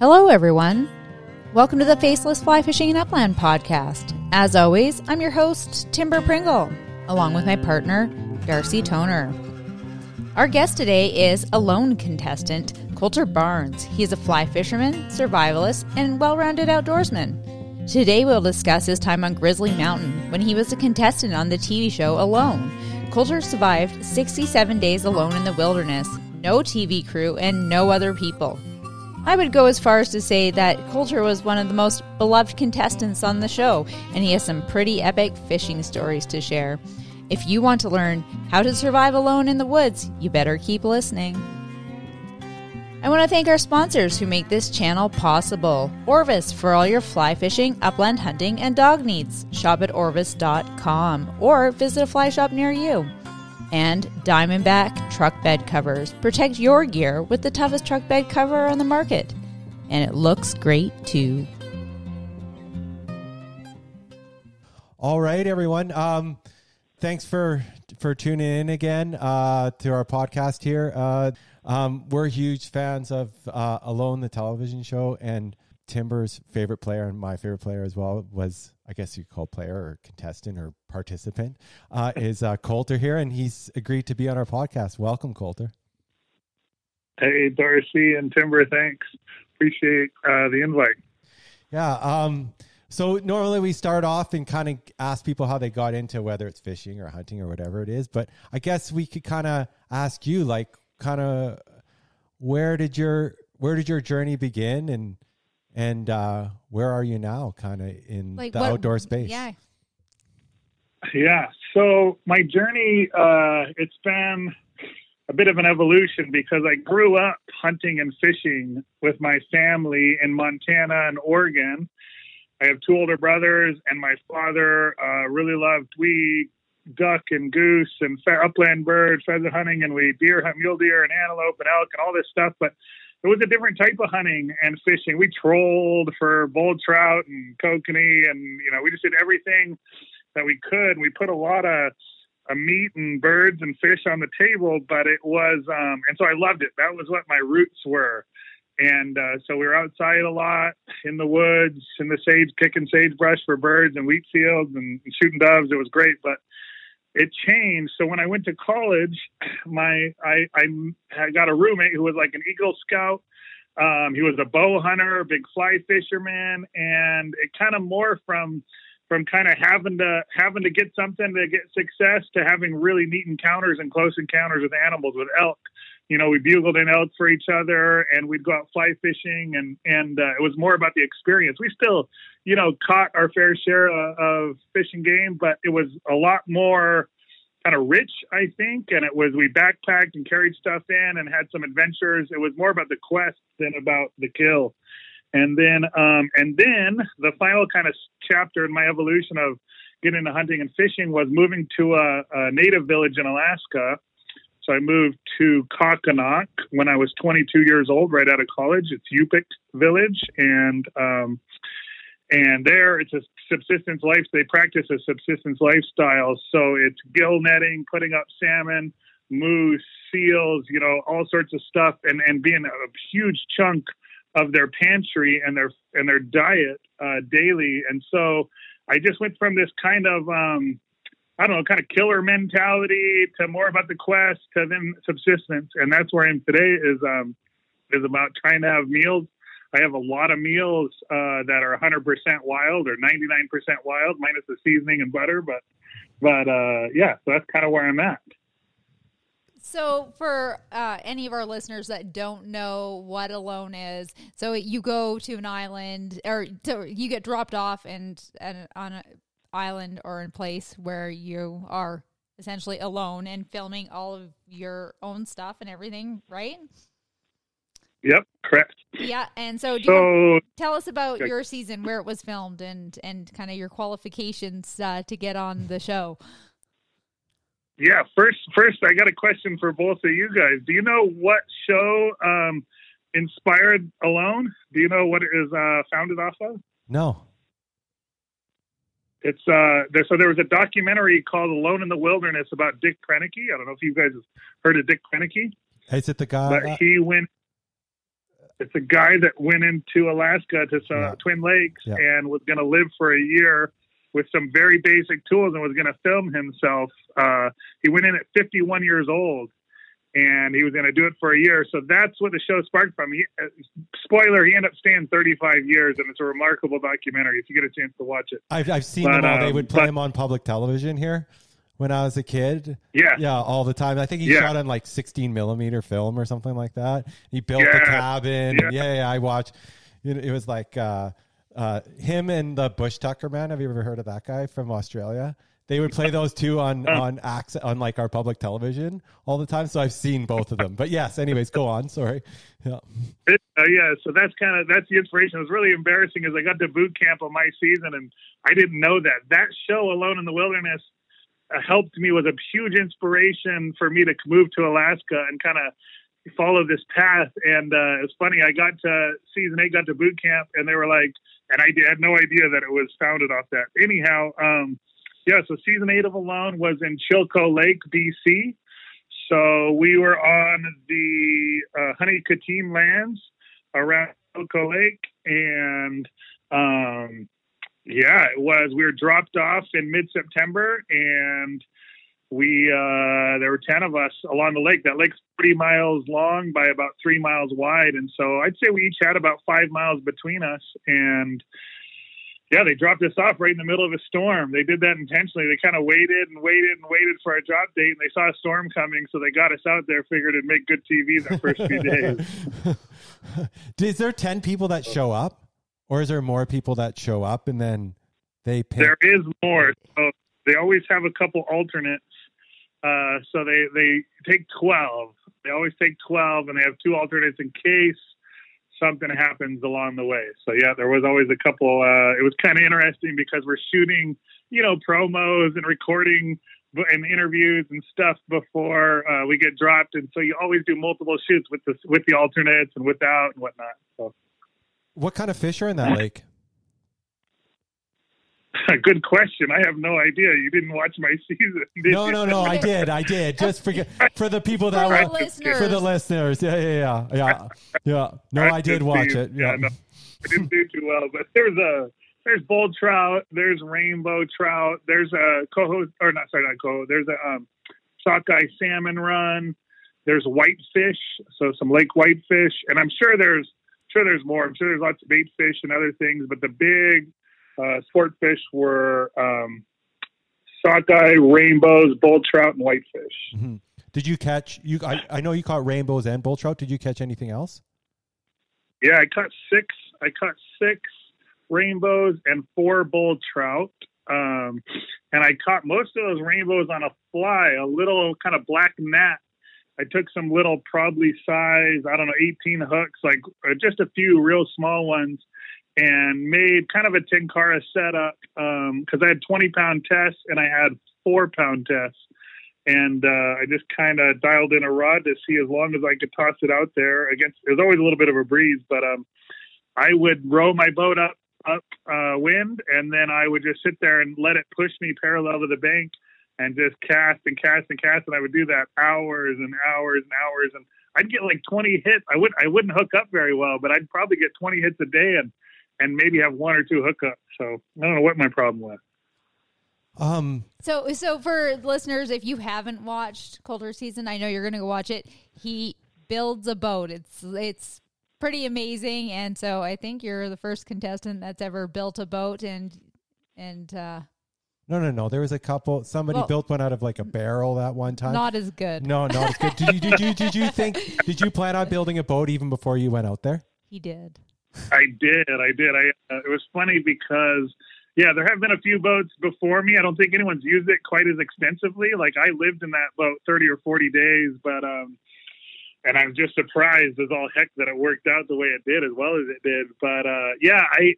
Hello, everyone. Welcome to the Faceless Fly Fishing and Upland podcast. As always, I'm your host, Timber Pringle, along with my partner, Darcy Toner. Our guest today is a lone contestant, Colter Barnes. He is a fly fisherman, survivalist, and well rounded outdoorsman. Today, we'll discuss his time on Grizzly Mountain when he was a contestant on the TV show Alone. Colter survived 67 days alone in the wilderness, no TV crew, and no other people. I would go as far as to say that Colter was one of the most beloved contestants on the show, and he has some pretty epic fishing stories to share. If you want to learn how to survive alone in the woods, you better keep listening. I want to thank our sponsors who make this channel possible. Orvis for all your fly fishing, upland hunting, and dog needs. Shop at orvis.com or visit a fly shop near you and Diamondback truck bed covers. Protect your gear with the toughest truck bed cover on the market. And it looks great too. All right, everyone. Um, thanks for for tuning in again uh, to our podcast here. Uh, um, we're huge fans of uh, Alone, the television show, and Timber's favorite player and my favorite player as well was, I guess you call player or contestant or participant, uh, is uh, Colter here, and he's agreed to be on our podcast. Welcome, Colter. Hey, Darcy and Timber, thanks. Appreciate uh, the invite. Yeah. Um, so normally we start off and kind of ask people how they got into whether it's fishing or hunting or whatever it is, but I guess we could kind of ask you, like, kind of where did your where did your journey begin and and uh, where are you now, kind of in Like the what- outdoor space? Yeah. Yeah. So my journey, uh, it's been a bit of an evolution because I grew up hunting and fishing with my family in Montana and Oregon. I have two older brothers, and my father uh, really loved we duck and goose and fe- upland bird feather hunting, and we deer hunt mule deer and antelope and elk and all this stuff. But it was a different type of hunting and fishing. We trolled for bull trout and kokanee, and you know we just did everything that we could. We put a lot of uh, meat and birds and fish on the table, but it was, um, and so I loved it. That was what my roots were. And uh, so we were outside a lot in the woods, in the sage, picking sagebrush for birds and wheat fields and, and shooting doves. It was great, but it changed. So when I went to college, my I, I got a roommate who was like an Eagle Scout. Um, he was a bow hunter, big fly fisherman, and it kind of morphed from from kind of having to having to get something to get success to having really neat encounters and close encounters with animals with elk. You know, we bugled in elk for each other, and we'd go out fly fishing, and and uh, it was more about the experience. We still, you know, caught our fair share of, of fishing game, but it was a lot more kind of rich, I think. And it was we backpacked and carried stuff in and had some adventures. It was more about the quest than about the kill. And then, um, and then the final kind of chapter in my evolution of getting into hunting and fishing was moving to a, a native village in Alaska. So I moved to Kokhanok when I was 22 years old, right out of college. It's Yupik Village, and um, and there it's a subsistence life. They practice a subsistence lifestyle. So it's gill netting, putting up salmon, moose, seals, you know, all sorts of stuff, and and being a huge chunk of their pantry and their and their diet uh, daily. And so I just went from this kind of um, I don't know, kind of killer mentality to more about the quest to then subsistence. And that's where I am today is um, is about trying to have meals. I have a lot of meals uh, that are 100% wild or 99% wild, minus the seasoning and butter. But but uh, yeah, so that's kind of where I'm at. So, for uh, any of our listeners that don't know what alone is, so you go to an island, or to, you get dropped off and, and on an island or in place where you are essentially alone and filming all of your own stuff and everything, right? Yep, correct. Yeah, and so do you So tell us about Okay. your season, where it was filmed, and and kind of your qualifications uh, to get on the show. yeah, first first I got a question for both of you guys. Do you know what show um, inspired Alone? Do you know what it is uh, founded off of? No. It's uh, there. So there was a documentary called "Alone in the Wilderness" about Dick Proenneke. I don't know if you guys have heard of Dick Proenneke, Is it the guy? but uh, he went. it's a guy that went into Alaska to Yeah. Twin Lakes Yeah. and was going to live for a year with some very basic tools and was going to film himself. Uh, he went in at 51 years old and he was going to do it for a year. So that's what the show sparked from. He, uh, spoiler: he ended up staying 35 years, and it's a remarkable documentary. If you get a chance to watch it, I've, I've seen But, them all. They um, would play but- them on public television here when I was a kid. yeah, Yeah, all the time. I think he Yeah. shot on like 16 millimeter film or something like that. He built the cabin. Yeah. Yeah, yeah, I watched. It was like uh, uh, him and the Bush Tucker man. Have you ever heard of that guy from Australia? They would play those two on on access, on like our public television all the time. So I've seen both of them. But yes, anyways, go on. Sorry. Yeah. It, uh, yeah, so that's kind of that's the inspiration. It was really embarrassing as I got to boot camp on my season, and I didn't know that that show, Alone in the Wilderness, uh, helped me was a huge inspiration for me to move to Alaska and kind of follow this path. And uh, it's funny, I got to season eight, got to boot camp, and they were like, and I had no idea that it was founded off that. Anyhow, um, yeah, so season eight of Alone was in Chilko Lake, BC. So we were on the uh, Honey Katine lands around Chilko Lake, and um, yeah, it was. We were dropped off in mid-September, and we uh, there were ten of us along the lake. That lake's three miles long by about three miles wide, and so I'd say we each had about five miles between us, and yeah, they dropped us off right in the middle of a storm. They did that intentionally. They kind of waited and waited and waited for our drop date, and they saw a storm coming, so they got us out there. Figured it'd make good TV the first few days. is there 10 people that show up, or is there more people that show up and then they pick? There is more. So they always have a couple alternates. Uh, so they they take twelve. They always take twelve, and they have two alternates in case something happens along the way. So yeah, there was always a couple. Uh, it was kind of interesting because we're shooting, you know, promos and recording and interviews and stuff before uh, we get dropped, and so you always do multiple shoots with the with the alternates and without and whatnot. So what kind of fish are in that lake? good question. I have no idea. You didn't watch my season. did No, you? no, no. I did. I did. Just for for the people that For the were listeners. for the listeners. Yeah, yeah, yeah, yeah, yeah. No, I did did watch see- it. Yeah. no, I didn't do too well, but there's a there's bull trout, there's rainbow trout, there's a coho or not sorry not coho, there's a um, sockeye salmon run, there's whitefish, so some lake whitefish, and I'm sure there's sure there's more. I'm sure there's lots of bait fish and other things, but the big uh, sport fish were um, sockeye, rainbows, bull trout, and whitefish. Mhm. Did you catch you? I, I know you caught rainbows and bull trout. Did you catch anything else? Yeah, I caught six. I caught six rainbows and four bull trout. Um, and I caught most of those rainbows on a fly, a little kind of black gnat. I took some little, probably size, I don't know, 18 hooks, like uh, just a few real small ones, and made kind of a Tenkara setup because I had 20 pound tests and I had four pound tests. And uh, I just kind of dialed in a rod to see as long as I could toss it out there against. There's always a little bit of a breeze, but um, I would row my boat up up uh, wind, and then I would just sit there and let it push me parallel to the bank, and just cast and cast and cast, and I would do that hours and hours and hours, and I'd get like 20 hits. I would I wouldn't hook up very well, but I'd probably get 20 hits a day, and and maybe have one or two hookups. So I don't know what my problem was. Um, So, so for listeners, if you haven't watched Colter Season, I know you're going to go watch it. He builds a boat. It's it's pretty amazing, and so I think you're the first contestant that's ever built a boat, and and uh, no, no, no. There was a couple. Somebody Well- built one out of like a barrel that one time. not as good. no, not as good. Did you? Did you? Did you think? Did you plan on building a boat even before you went out there? He did. I did. I did. I. Uh, it was funny because yeah, there have been a few boats before me. I don't think anyone's used it quite as extensively. Like I lived in that boat thirty or forty days, but um, and I'm just surprised as all heck that it worked out the way it did, as well as it did. But uh, yeah, I.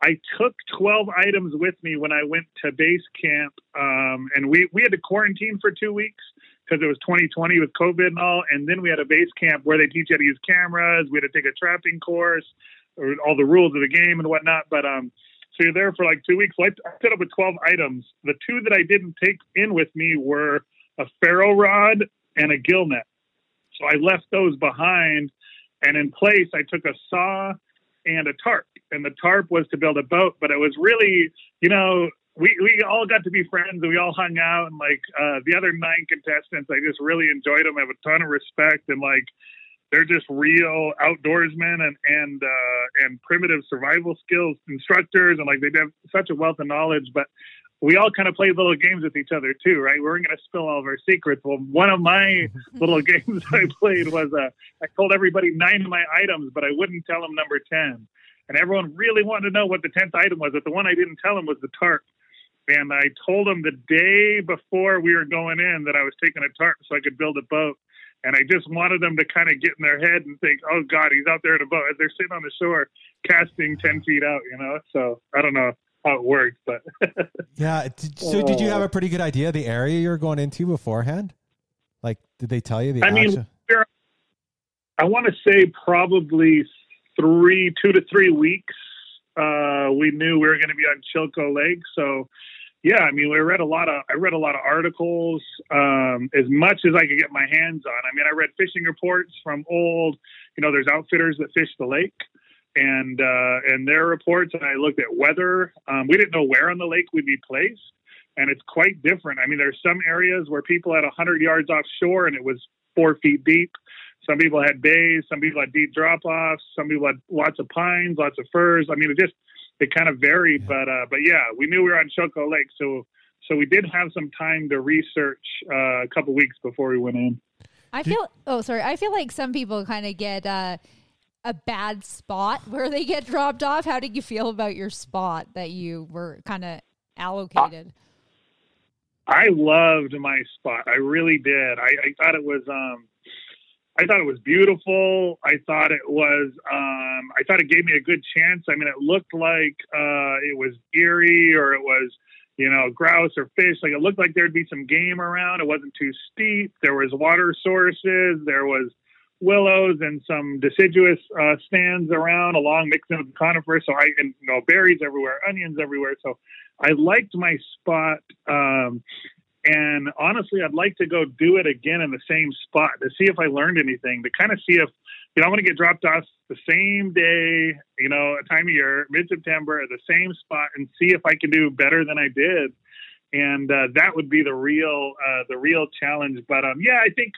I took 12 items with me when I went to base camp, um, and we, we had to quarantine for two weeks because it was 2020 with COVID and all. And then we had a base camp where they teach you how to use cameras. We had to take a trapping course, or all the rules of the game and whatnot. But um, so you're there for like two weeks. I, I set up with 12 items. The two that I didn't take in with me were a ferro rod and a gill net. So I left those behind. And in place, I took a saw and a tarp. And the tarp was to build a boat, but it was really, you know, we, we all got to be friends and we all hung out. And like uh, the other nine contestants, I just really enjoyed them. I have a ton of respect and like they're just real outdoorsmen and and uh, and primitive survival skills instructors, and like they have such a wealth of knowledge. But we all kind of played little games with each other too, right? We weren't going to spill all of our secrets. Well, one of my little games I played was uh, I told everybody nine of my items, but I wouldn't tell them number ten, and everyone really wanted to know what the tenth item was. But the one I didn't tell them was the tarp. And I told them the day before we were going in that I was taking a tarp so I could build a boat and I just wanted them to kind of get in their head and think, "Oh God, he's out there in a boat." As they're sitting on the shore, casting ten feet out, you know. So I don't know how it worked, but yeah. So did you have a pretty good idea of the area you were going into beforehand? Like, did they tell you the? I mean, I want to say probably three, two to three weeks. Uh, we knew we were going to be on Chilko Lake, so yeah, I mean, we read a lot of I read a lot of articles, um, as much as I could get my hands on. I mean, I read fishing reports from old, you know, there's outfitters that fish the lake, and uh, and their reports. And I looked at weather. Um, we didn't know where on the lake we'd be placed, and it's quite different. I mean, there's some areas where people had 100 yards offshore and it was four feet deep. Some people had bays. Some people had deep drop offs. Some people had lots of pines, lots of firs. I mean, it just it kind of varied, but uh, but yeah, we knew we were on Chilko Lake, so so we did have some time to research uh, a couple weeks before we went in. I feel oh sorry, I feel like some people kind of get uh, a bad spot where they get dropped off. How did you feel about your spot that you were kind of allocated? I loved my spot. I really did. I, I thought it was um, I thought it was beautiful. I thought it was. Um, I thought it gave me a good chance. I mean, it looked like uh, it was eerie, or it was, you know, grouse or fish. Like it looked like there'd be some game around. It wasn't too steep. There was water sources. There was willows and some deciduous uh, stands around, along mixing with conifers. So I, and you know, berries everywhere, onions everywhere. So I liked my spot. Um, and honestly, I'd like to go do it again in the same spot to see if I learned anything, to kind of see if, you know, I'm going to get dropped off the same day, you know, a time of year, mid September, at the same spot and see if I can do better than I did. And uh, that would be the real, uh, the real challenge. But um, yeah, I think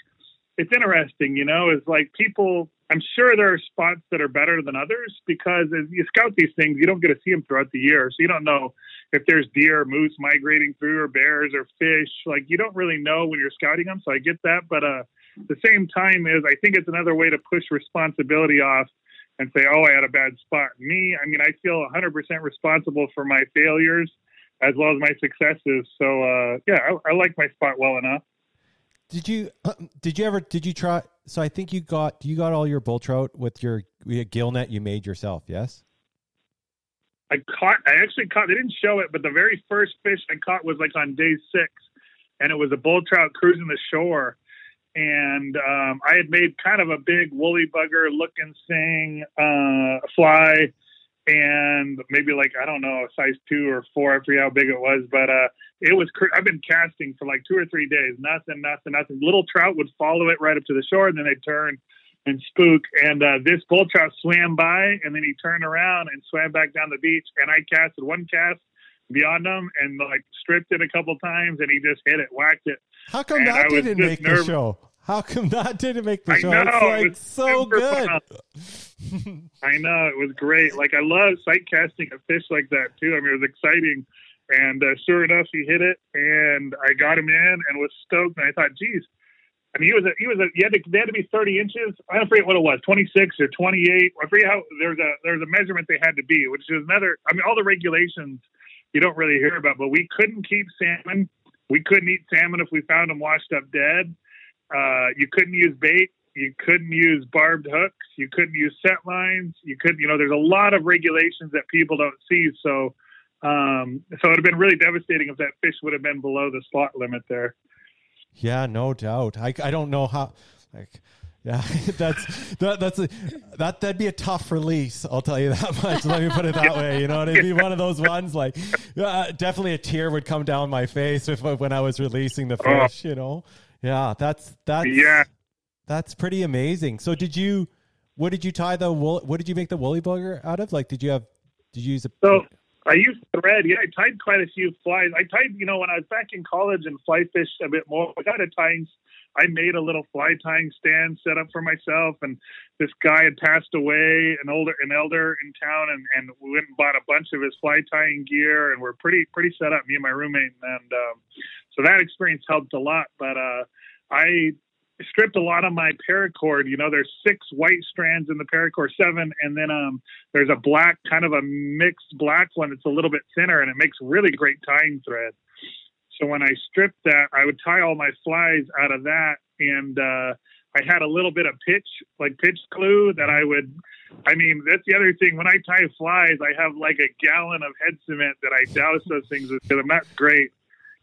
it's interesting, you know, is like people, I'm sure there are spots that are better than others because as you scout these things, you don't get to see them throughout the year. So you don't know if there's deer moose migrating through or bears or fish. Like you don't really know when you're scouting them. So I get that. But uh, the same time is I think it's another way to push responsibility off and say, oh, I had a bad spot. Me, I mean, I feel 100% responsible for my failures as well as my successes. So uh, yeah, I, I like my spot well enough. Did you did you ever did you try? So I think you got you got all your bull trout with your gill net you made yourself. Yes. I caught. I actually caught. They didn't show it, but the very first fish I caught was like on day six, and it was a bull trout cruising the shore. And um, I had made kind of a big woolly bugger looking thing uh, fly and maybe like I don't know, a size two or four. I forget how big it was, but uh, it was. Cr- I've been casting for like two or three days. Nothing, nothing, nothing. Little trout would follow it right up to the shore, and then they'd turn and spook. And uh, this bull trout swam by, and then he turned around and swam back down the beach. And I casted one cast beyond him and like stripped it a couple times, and he just hit it, whacked it. How come and that didn't make nervous. the show? How come that didn't make the show? I know, it's like so good. I know it was great. Like I love sight casting a fish like that too. I mean, it was exciting. And uh, sure enough, he hit it, and I got him in, and was stoked. And I thought, geez, I mean, he was a, he was a, he had to, they had to be 30 inches. I don't forget what it was, 26 or 28. I forget how there's a there's a measurement they had to be, which is another. I mean, all the regulations you don't really hear about, but we couldn't keep salmon. We couldn't eat salmon if we found them washed up dead. Uh, you couldn't use bait. You couldn't use barbed hooks. You couldn't use set lines. You could, you know, there's a lot of regulations that people don't see. So, um, so it would have been really devastating if that fish would have been below the slot limit there. Yeah, no doubt. I, I don't know how, like, yeah, that's that, that's a, that that'd be a tough release. I'll tell you that much. Let me put it that way. You know, it'd be one of those ones like uh, definitely a tear would come down my face if when I was releasing the oh. fish. You know, yeah, that's that's yeah, that's pretty amazing. So did you what did you tie the wool? What did you make the woolly bugger out of? Like, did you have? Did you use a? So I used thread. Yeah, I tied quite a few flies. I tied, you know, when I was back in college and fly fished a bit more. I got a tying. I made a little fly tying stand set up for myself, and this guy had passed away, an older, an elder in town, and and we went and bought a bunch of his fly tying gear, and we're pretty pretty set up, me and my roommate, and um, so that experience helped a lot. But uh, I stripped a lot of my paracord. You know, there's six white strands in the paracord seven, and then um, there's a black, kind of a mixed black one that's a little bit thinner, and it makes really great tying thread. So when I stripped that, I would tie all my flies out of that, and uh, I had a little bit of pitch, like pitch glue that I would. I mean, that's the other thing. When I tie flies, I have like a gallon of head cement that I douse those things with. Them. That's great.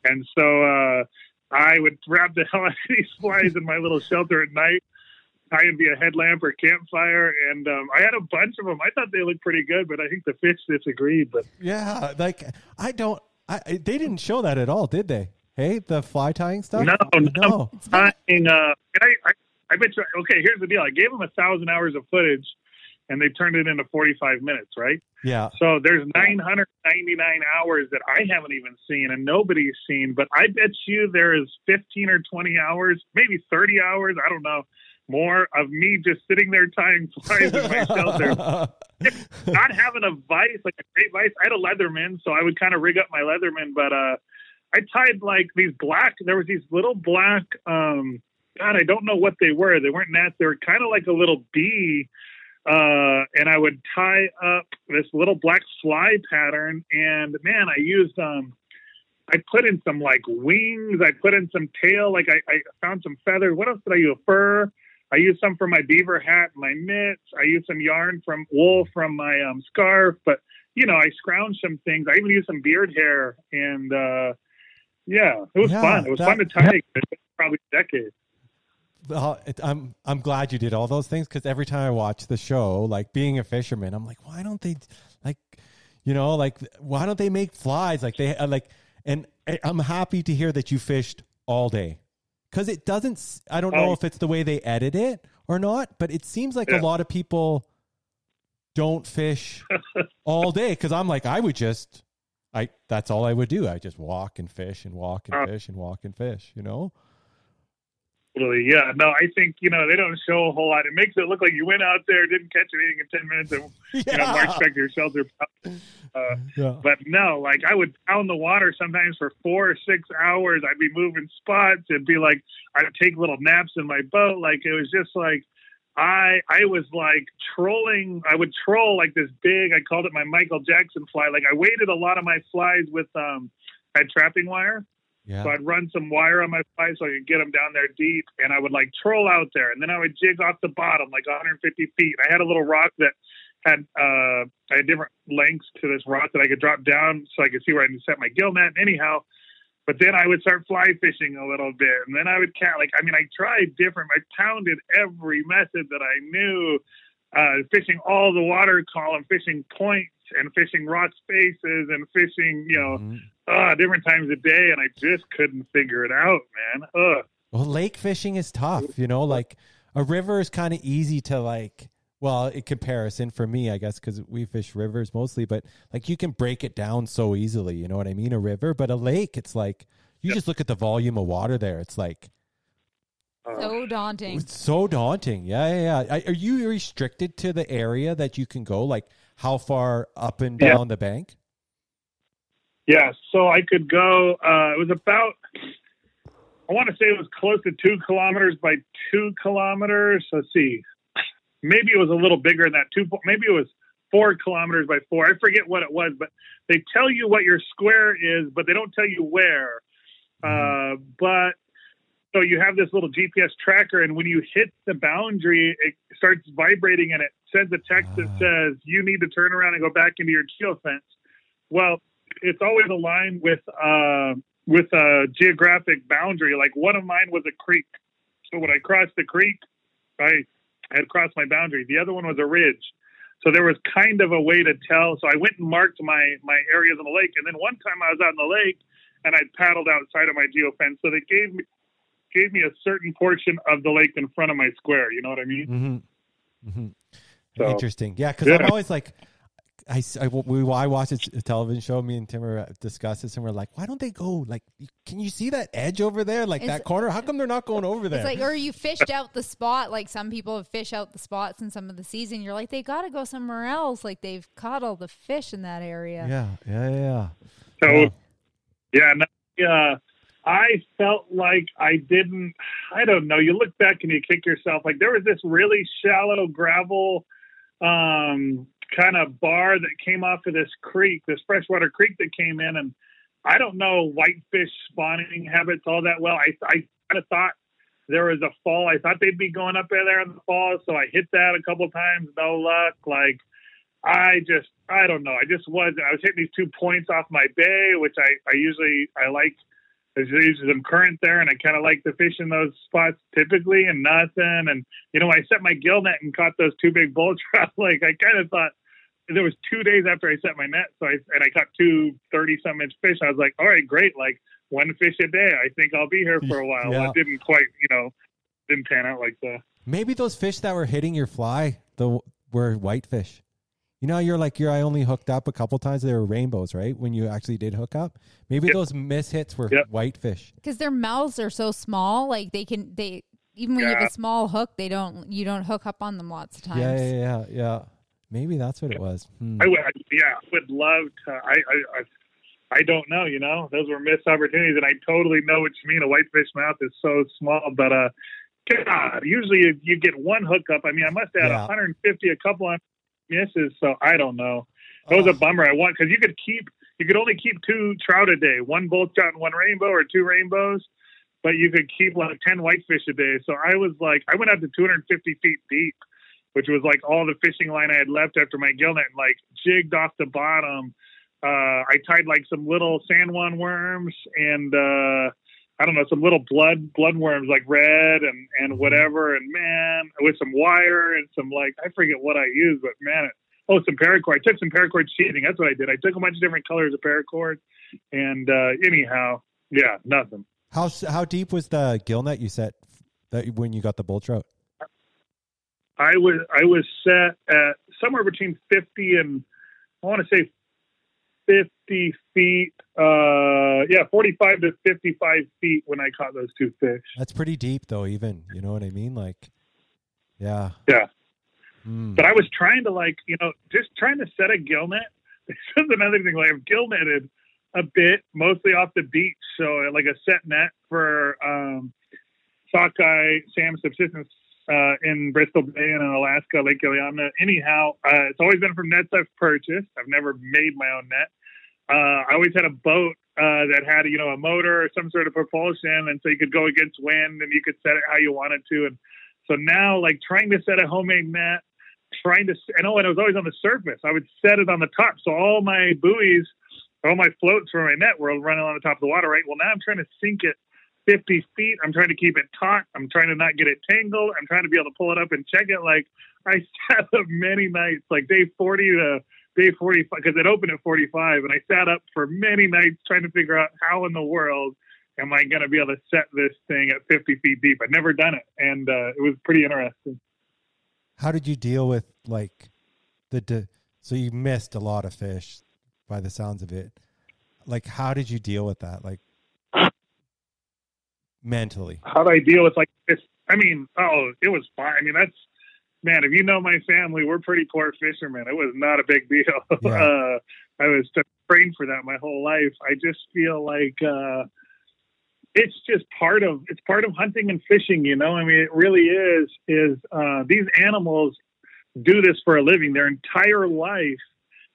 And so uh, I would wrap the hell out of these flies in my little shelter at night. I would be a headlamp or campfire, and um, I had a bunch of them. I thought they looked pretty good, but I think the fish disagreed. But yeah, like I don't. I, they didn't show that at all, did they? Hey, the fly tying stuff. No, no. Tying, uh, I, I, I bet you. Okay, here's the deal. I gave them a thousand hours of footage, and they turned it into 45 minutes, right? Yeah. So there's 999 hours that I haven't even seen and nobody's seen, but I bet you there is 15 or 20 hours, maybe 30 hours, I don't know, more of me just sitting there tying flies in my shelter. Not having a vise, like a great vise. I had a Leatherman, so I would kind of rig up my Leatherman, but uh I tied like these black there was these little black um God, I don't know what they were. They weren't gnats. They were kind of like a little bee uh, and I would tie up this little black fly pattern. And man, I used um, I put in some like wings. I put in some tail. Like I, I found some feathers. What else did I use? Fur. I used some for my beaver hat, my mitts. I used some yarn from wool from my um, scarf. But you know, I scrounged some things. I even used some beard hair, and uh, yeah, it was yeah, fun. It was that, fun to tie. Yeah. Probably a decade. I'm I'm glad you did all those things because every time I watch the show, like being a fisherman, I'm like, why don't they like, you know, like why don't they make flies like they uh, like? And I'm happy to hear that you fished all day because it doesn't. I don't know oh. if it's the way they edit it or not, but it seems like yeah. a lot of people don't fish all day because I'm like I would just I that's all I would do. I just walk and fish and walk and uh, fish and walk and fish, you know. Totally. Yeah. No, I think, you know, they don't show a whole lot. It makes it look like you went out there, didn't catch anything in 10 minutes, and, yeah. you know, marched back to your shelter. Uh, yeah. But no, like I would pound the water sometimes for four or six hours. I'd be moving spots. It'd be like, I'd take little naps in my boat. Like it was just like, I I was like trolling. I would troll like this big. I called it my Michael Jackson fly. Like I weighted a lot of my flies with um, I had trapping wire, yeah. So I'd run some wire on my fly so I could get them down there deep, and I would like troll out there, and then I would jig off the bottom like 150 feet. I had a little rock that had uh, I had different lengths to this rock that I could drop down so I could see where I to set my gill net. Anyhow, but then I would start fly fishing a little bit, and then I would count. Like I mean, I tried different. I pounded every method that I knew. Uh, fishing all the water column, fishing points and fishing rock spaces and fishing, you know, mm-hmm uh, different times of day, and I just couldn't figure it out, man. Ugh. Well, lake fishing is tough, you know. Like a river is kind of easy to like. Well, in comparison for me, I guess, because we fish rivers mostly, but like you can break it down so easily. You know what I mean? A river, but a lake, it's like you yep. just look at the volume of water there. It's like so daunting. It's so daunting. Yeah, yeah, yeah. Are you restricted to the area that you can go? Like how far up and down yeah. the bank? Yeah, so I could go. Uh, it was about, I want to say it was close to two kilometers by two kilometers. Let's see, maybe it was a little bigger than that. Two, maybe it was four kilometers by four. I forget what it was, but they tell you what your square is, but they don't tell you where. Uh, but so you have this little GPS tracker, and when you hit the boundary, it starts vibrating and it sends a text that ah. says you need to turn around and go back into your geofence. Well, it's always aligned with uh, with a geographic boundary. Like one of mine was a creek, so when I crossed the creek, I had crossed my boundary. The other one was a ridge, so there was kind of a way to tell. So I went and marked my my areas in the lake, and then one time I was out in the lake and I paddled outside of my geofence, so they gave me gave me a certain portion of the lake in front of my square. You know what I mean? Mm-hmm. Mhm. So, Interesting. Yeah, because Yeah. I'm always like, I, s- I- we, I watch a television show. Me and Timber discuss this, and we're like, why don't they go? Like, can you see that edge over there, like It's- that corner? How come they're not going over there? It's like, or you fished out the spot. Like some people have fished out the spots in some of the season. You're like, they got to go somewhere else. Like they've caught all the fish in that area. yeah, yeah, yeah. so Yeah. yeah, no, uh, I felt like I didn't. I don't know. You look back and you kick yourself. Like there was this really shallow gravel um, kind of bar that came off of this creek, this freshwater creek that came in, and I don't know whitefish spawning habits all that well. I I kind of thought there was a fall. I thought they'd be going up there in the fall, so I hit that a couple times. No luck. Like I just I don't know. I just was I was hitting these two points off my bay, which I I usually I like. There's usually some current there, and I kind of like to fish in those spots typically, and nothing. And you know, I set my gill net and caught those two big bull trout. Like I kind of thought there was two days after I set my net, so I and I caught two 30 some inch fish. I was like, all right, great, like one fish a day. I think I'll be here for a while. Yeah. Well, it didn't quite, you know, didn't pan out like that. Maybe those fish that were hitting your fly, the were whitefish. You know, you're like you're. I only hooked up a couple times. There were rainbows, right? When you actually did hook up, maybe Yep. those miss hits were Yep. whitefish. because their mouths are so small. Like they can they even when you have a small hook, they don't you don't hook up on them lots of times. Yeah, yeah, yeah, yeah. Maybe that's what it was. Hmm. I would, yeah, would love to. I, I, I, I don't know. You know, those were missed opportunities, and I totally know what you mean. A whitefish mouth is so small, but uh, God, usually you, you get one hookup. I mean, I must have had Yeah. 150, a couple on misses. So I don't know. That was Oh. a bummer. I want because you could keep, you could only keep two trout a day, one bull trout and one rainbow, or two rainbows. But you could keep like ten whitefish a day. So I was like, I went out to 250 feet deep which was like all the fishing line I had left after my gill net, and like jigged off the bottom. Uh, I tied like some little San Juan worms and uh, I don't know some little blood blood worms like red and and whatever, and man with some wire and some like I forget what I used, but man, it, oh some paracord. I took some paracord sheathing. That's what I did. I took a bunch of different colors of paracord, and uh, anyhow, yeah, nothing. How how deep was the gill net you set that when you got the bull trout? I was I was set at somewhere between fifty and I want to say fifty feet. Uh, yeah, forty-five to fifty-five feet when I caught those two fish. That's pretty deep, though. Even you know what I mean? Like, yeah, Yeah, Hmm. but I was trying to like you know just trying to set a gill net. This is another thing. Like I've gill netted a bit, mostly off the beach, so like a set net for um, sockeye, Sam subsistence uh, in Bristol Bay and in Alaska, Lake Iliamna. Anyhow, uh, it's always been from nets I've purchased. I've never made my own net. Uh, I always had a boat uh, that had, you know, a motor or some sort of propulsion, and so you could go against wind and you could set it how you wanted to. And so now, like trying to set a homemade net, trying to, and oh, and it was always on the surface. I would set it on the top, so all my buoys, all my floats for my net were running on the top of the water. Right. Well, now I'm trying to sink it 50 feet. I'm trying to keep it taut. I'm trying to not get it tangled. I'm trying to be able to pull it up and check it. Like I sat up many nights, like day 40 to day 45, because it opened at 45, and I sat up for many nights trying to figure out how in the world am I going to be able to set this thing at 50 feet deep. I'd never done it, and uh, it was pretty interesting. How did you deal with like the? De- so you missed a lot of fish, by the sounds of it. Like, how did you deal with that? Like mentally. How do I deal with like this? I mean, oh, it was fine. I mean, that's man. If you know my family, we're pretty poor fishermen. It was not a big deal. Yeah. uh, I was trained for that my whole life. I just feel like uh, it's just part of it's part of hunting and fishing. You know, I mean, it really is. Is uh, these animals do this for a living? Their entire life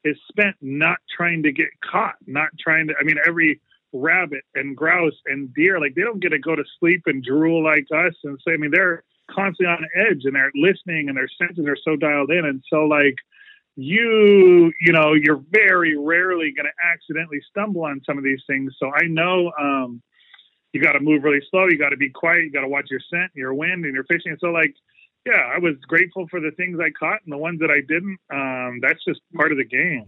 is spent not trying to get caught, not trying to. I mean, every rabbit and grouse and deer, like they don't get to go to sleep and drool like us. And so, I mean, they're constantly on edge and they're listening and their senses are so dialed in. And so, like, you, you know, you're very rarely going to accidentally stumble on some of these things. So I know, um, you got to move really slow. You got to be quiet. You got to watch your scent, your wind, and your fishing. So, like, yeah, I was grateful for the things I caught and the ones that I didn't. Um, that's just part of the game.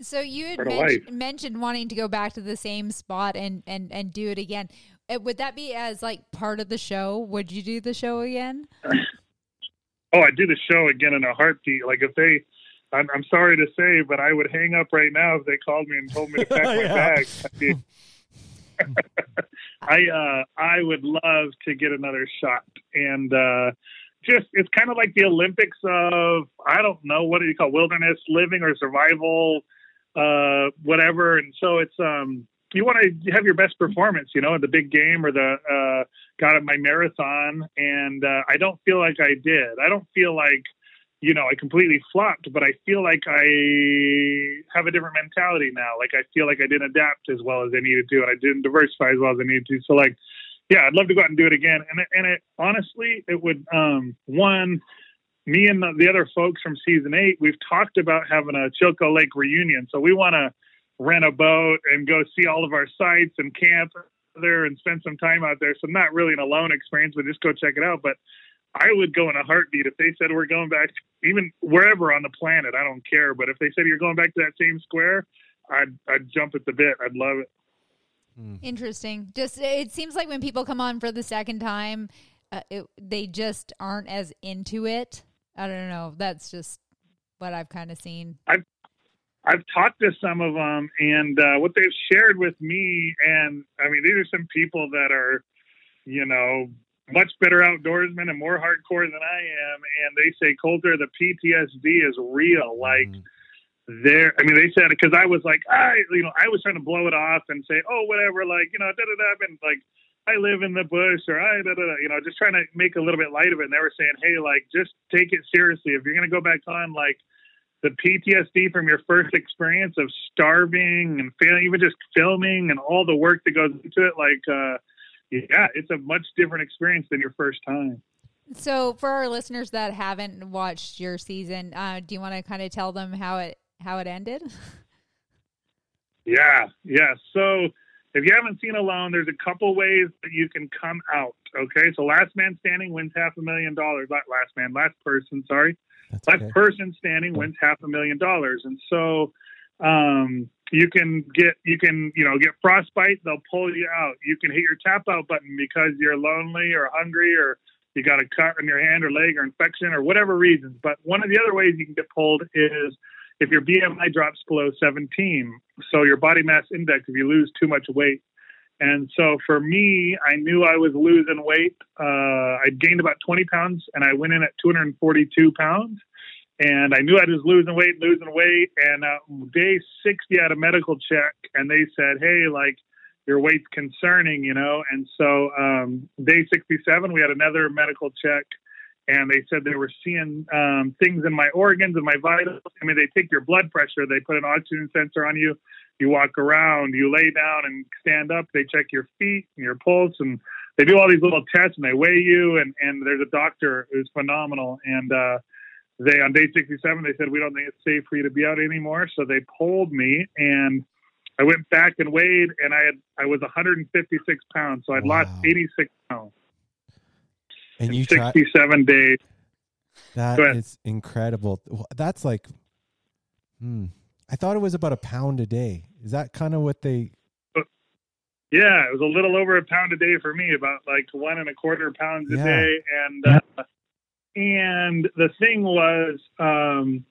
So you had men- mentioned wanting to go back to the same spot and and and do it again. Uh, Would that be as like part of the show? Would you do the show again? Oh, I'd do the show again in a heartbeat. Like if they, I'm, I'm sorry to say, but I would hang up right now if they called me and told me to pack my bag. I uh, I would love to get another shot, and uh, just it's kind of like the Olympics of I don't know what do you call wilderness living or survival, uh, whatever. And so it's um, you want to have your best performance, you know, in the big game or the uh, got at my marathon, and uh, I don't feel like I did. I don't feel like you know, I completely flopped, but I feel like I have a different mentality now. Like I feel like I didn't adapt as well as I needed to, and I didn't diversify as well as I needed to. So like, yeah, I'd love to go out and do it again. And and it honestly, it would um one me and the, the other folks from season eight, we've talked about having a Chilko Lake reunion. So we want to rent a boat and go see all of our sites and camp there and spend some time out there. So not really an alone experience, but just go check it out. But I would go in a heartbeat if they said we're going back, even wherever on the planet. I don't care. But if they said you're going back to that same square, I'd I'd jump at the bit. I'd love it. Hmm. Interesting. Just it seems like when people come on for the second time, uh, it, they just aren't as into it. I don't know. That's just what I've kind of seen. I've I've talked to some of them, and uh, what they've shared with me, and I mean, these are some people that are, you know, much better outdoorsmen and more hardcore than I am. And they say, Colter, the PTSD is real. Like, mm. there, I mean, they said, because I was like, I, you know, I was trying to blow it off and say, oh, whatever, like, you know, da da da. I've like, I live in the bush or I, da, da, da, you know, just trying to make a little bit light of it. And they were saying, hey, like, just take it seriously. If you're going to go back on, like, the PTSD from your first experience of starving and failing, even just filming and all the work that goes into it, like, uh, yeah, it's a much different experience than your first time. So, for our listeners that haven't watched your season, uh, do you want to kind of tell them how it how it ended? Yeah, yeah. So, if you haven't seen Alone, there's a couple ways that you can come out. Okay, so last man standing wins half a million dollars. Not last man, last person. Sorry, That's last okay. person standing wins half a million dollars. And so, um, you can get you can you know get frostbite they'll pull you out you can hit your tap out button because you're lonely or hungry or you got a cut on your hand or leg or infection or whatever reasons but one of the other ways you can get pulled is if your bmi drops below 17 so your body mass index if you lose too much weight and so for me i knew i was losing weight uh, i gained about 20 pounds and i went in at 242 pounds and I knew I was losing weight, losing weight. And uh, day 60, I had a medical check, and they said, "Hey, like your weight's concerning," you know. And so um, day 67, we had another medical check, and they said they were seeing um, things in my organs and my vitals. I mean, they take your blood pressure, they put an oxygen sensor on you. You walk around, you lay down and stand up. They check your feet and your pulse, and they do all these little tests, and they weigh you. And and there's a doctor who's phenomenal, and uh, they on day 67 they said we don't think it's safe for you to be out anymore so they pulled me and i went back and weighed and i had i was 156 pounds so i'd wow. lost 86 pounds and you 67 tried... days that is incredible that's like hmm i thought it was about a pound a day is that kind of what they yeah, it was a little over a pound a day for me, about like one and a quarter pounds a yeah. day, and uh, and the thing was, um,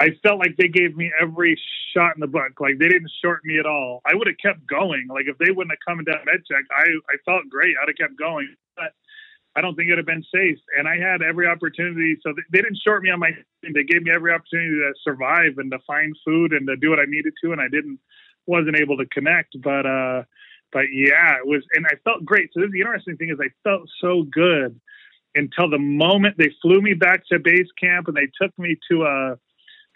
I felt like they gave me every shot in the book. Like they didn't short me at all. I would have kept going. Like if they wouldn't have come and done med check, I, I felt great. I'd have kept going. But I don't think it'd have been safe. And I had every opportunity. So they, didn't short me on my. They gave me every opportunity to survive and to find food and to do what I needed to. And I didn't, wasn't able to connect. But, uh, but yeah, it was, and I felt great. So this, the interesting thing is I felt so good until the moment they flew me back to base camp and they took me to a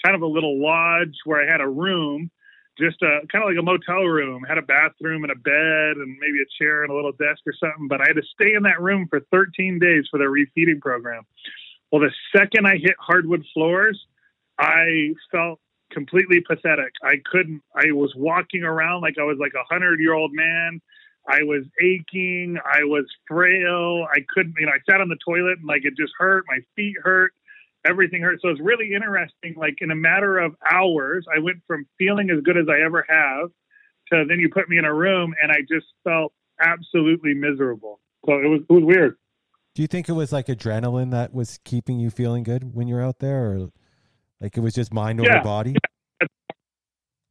kind of a little lodge where I had a room, just a kind of like a motel room, had a bathroom and a bed and maybe a chair and a little desk or something. But I had to stay in that room for 13 days for their refeeding program. Well, the second I hit hardwood floors, I felt completely pathetic. I couldn't, I was walking around like I was like a hundred year old man. I was aching. I was frail. I couldn't, you know, I sat on the toilet and like it just hurt. My feet hurt. Everything hurt. So it's really interesting. Like in a matter of hours, I went from feeling as good as I ever have to then you put me in a room and I just felt absolutely miserable. So it was, it was weird. Do you think it was like adrenaline that was keeping you feeling good when you're out there, or like it was just mind over Yeah. body?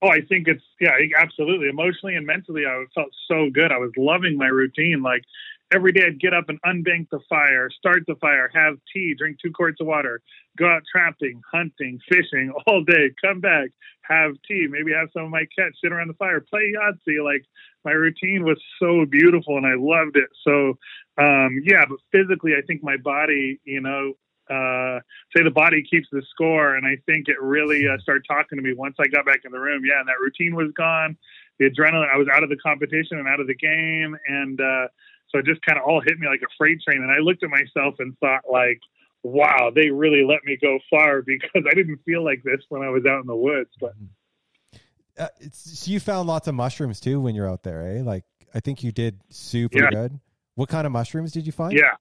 Oh, I think it's yeah, absolutely. Emotionally and mentally, I felt so good. I was loving my routine. Like every day, I'd get up and unbank the fire, start the fire, have tea, drink two quarts of water, go out trapping, hunting, fishing all day, come back, have tea, maybe have some of my cats sit around the fire, play Yahtzee. Like my routine was so beautiful, and I loved it. So, um, yeah, but physically, I think my body, you know, uh, say the body keeps the score. And I think it really uh, started talking to me once I got back in the room. Yeah, and that routine was gone. The adrenaline, I was out of the competition and out of the game. And uh, so it just kind of all hit me like a freight train. And I looked at myself and thought, like, wow, they really let me go far because I didn't feel like this when I was out in the woods. But Uh, it's, so you found lots of mushrooms too when you're out there, eh? Like I think you did super Yeah. good. What kind of mushrooms did you find? yeah.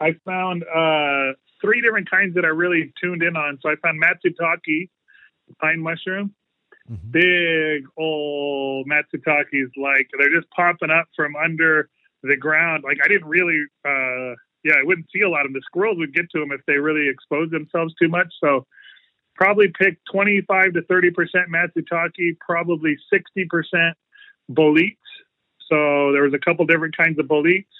I found uh, three different kinds that I really tuned in on. So I found Matsutake, pine mushroom. Mhm. big old Matsutakis. Like they're just popping up from under the ground. Like I didn't really, uh, yeah, I wouldn't see a lot of them. The squirrels would get to them if they really exposed themselves too much. So probably pick 25 to 30 percent Matsutake, probably 60 percent boletes. So there was a couple different kinds of boletes.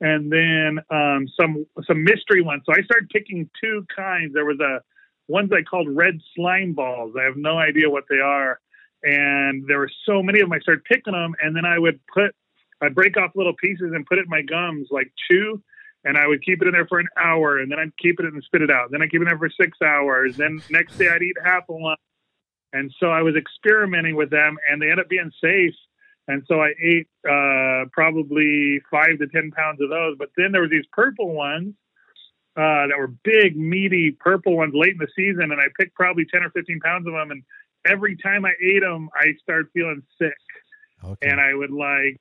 And then um, some some mystery ones. So I started picking two kinds. There was a ones I called red slime balls. I have no idea what they are. And there were so many of them. I started picking them, and then I would put, I'd break off little pieces and put it in my gums, like chew, and I would keep it in there for an hour, and then I'd keep it and spit it out. Then I'd keep it in there for six hours. Then next day I'd eat half of one. And so I was experimenting with them, and they ended up being safe. And so I ate uh, probably five to ten pounds of those. But then there were these purple ones uh, that were big, meaty purple ones late in the season, and I picked probably ten or fifteen pounds of them. And every time I ate them, I started feeling sick, Okay. and I would like